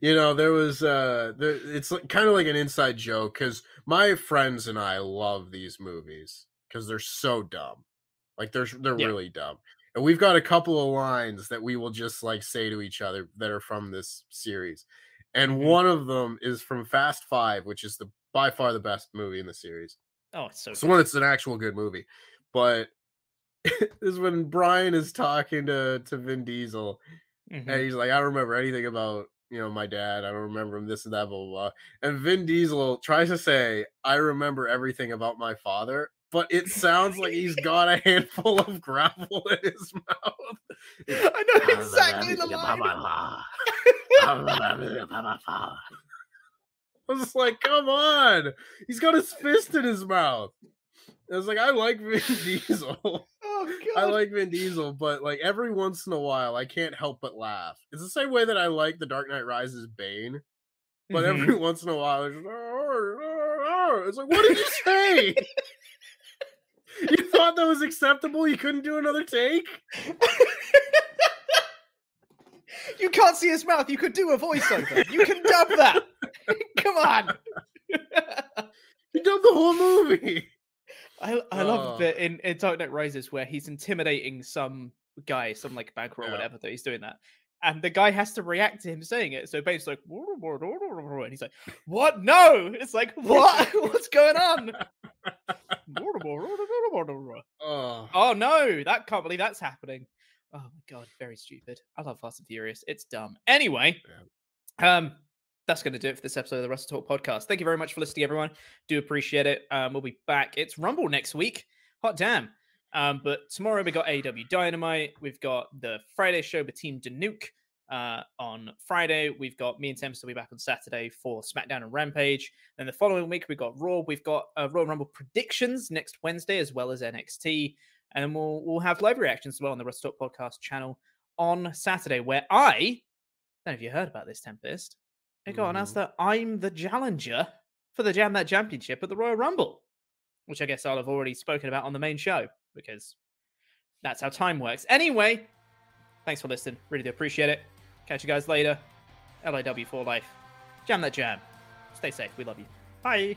you know, there was uh there, it's like, kind of like an inside joke cuz my friends and I love these movies cuz they're so dumb. Like they're they're Yeah. really dumb. And we've got a couple of lines that we will just like say to each other that are from this series. And Mhm. one of them is from Fast 5, which is the by far the best movie in the series. Oh, it's so It's one that's an actual good movie. But is when Brian is talking to to Vin Diesel Mhm. and he's like, I don't remember anything about you know my dad. I don't remember him this and that, blah blah blah. And Vin Diesel tries to say, I remember everything about my father, but it sounds like he's got a handful of gravel in his mouth. I know exactly the line. I was just like, come on. He's got his fist in his mouth. I was like, I like Vin Diesel. Oh I like Vin Diesel, but like every once in a while, I can't help but laugh. It's the same way that I like The Dark Knight Rises Bane, but Mhm. every once in a while, it's, just, "Arr, arr, arr." it's like, what did you say? Thought that was acceptable? You couldn't do another take? you can't see his mouth. You could do a voiceover. You can dub that. Come on. You done the whole movie. I I love Oh. the bit in, in Dark Knight Rises where he's intimidating some guy, some like banker or Yeah. whatever that he's doing that. And the guy has to react to him saying it. So Bane's like, and he's like, What? No! It's like, What? What's going on? Oh, oh no, that can't believe that's happening. Oh my god, very stupid. I love Fast and Furious. It's dumb. Anyway, um, that's going to do it for this episode of the Wrestle Talk podcast. Thank you very much for listening, everyone. Do appreciate it. Um, we'll be back. It's Rumble next week. Hot damn. Um, but tomorrow we got AEW Dynamite. We've got the Friday show with Team Danuke uh, on Friday. We've got me and Tempest will be back on Saturday for SmackDown and Rampage. Then the following week we've got Raw. We've got uh, Royal Rumble predictions next Wednesday as well as NXT, and we'll we'll have live reactions as well on the Talk podcast channel on Saturday, where I I don't know if you heard about this, Tempest. It got announced that I'm the challenger for the Jam That Championship at the Royal Rumble, which I guess I'll have already spoken about on the main show because that's how time works. Anyway, thanks for listening. Really do appreciate it. Catch you guys later. LIW for life. Jam that jam. Stay safe. We love you. Bye.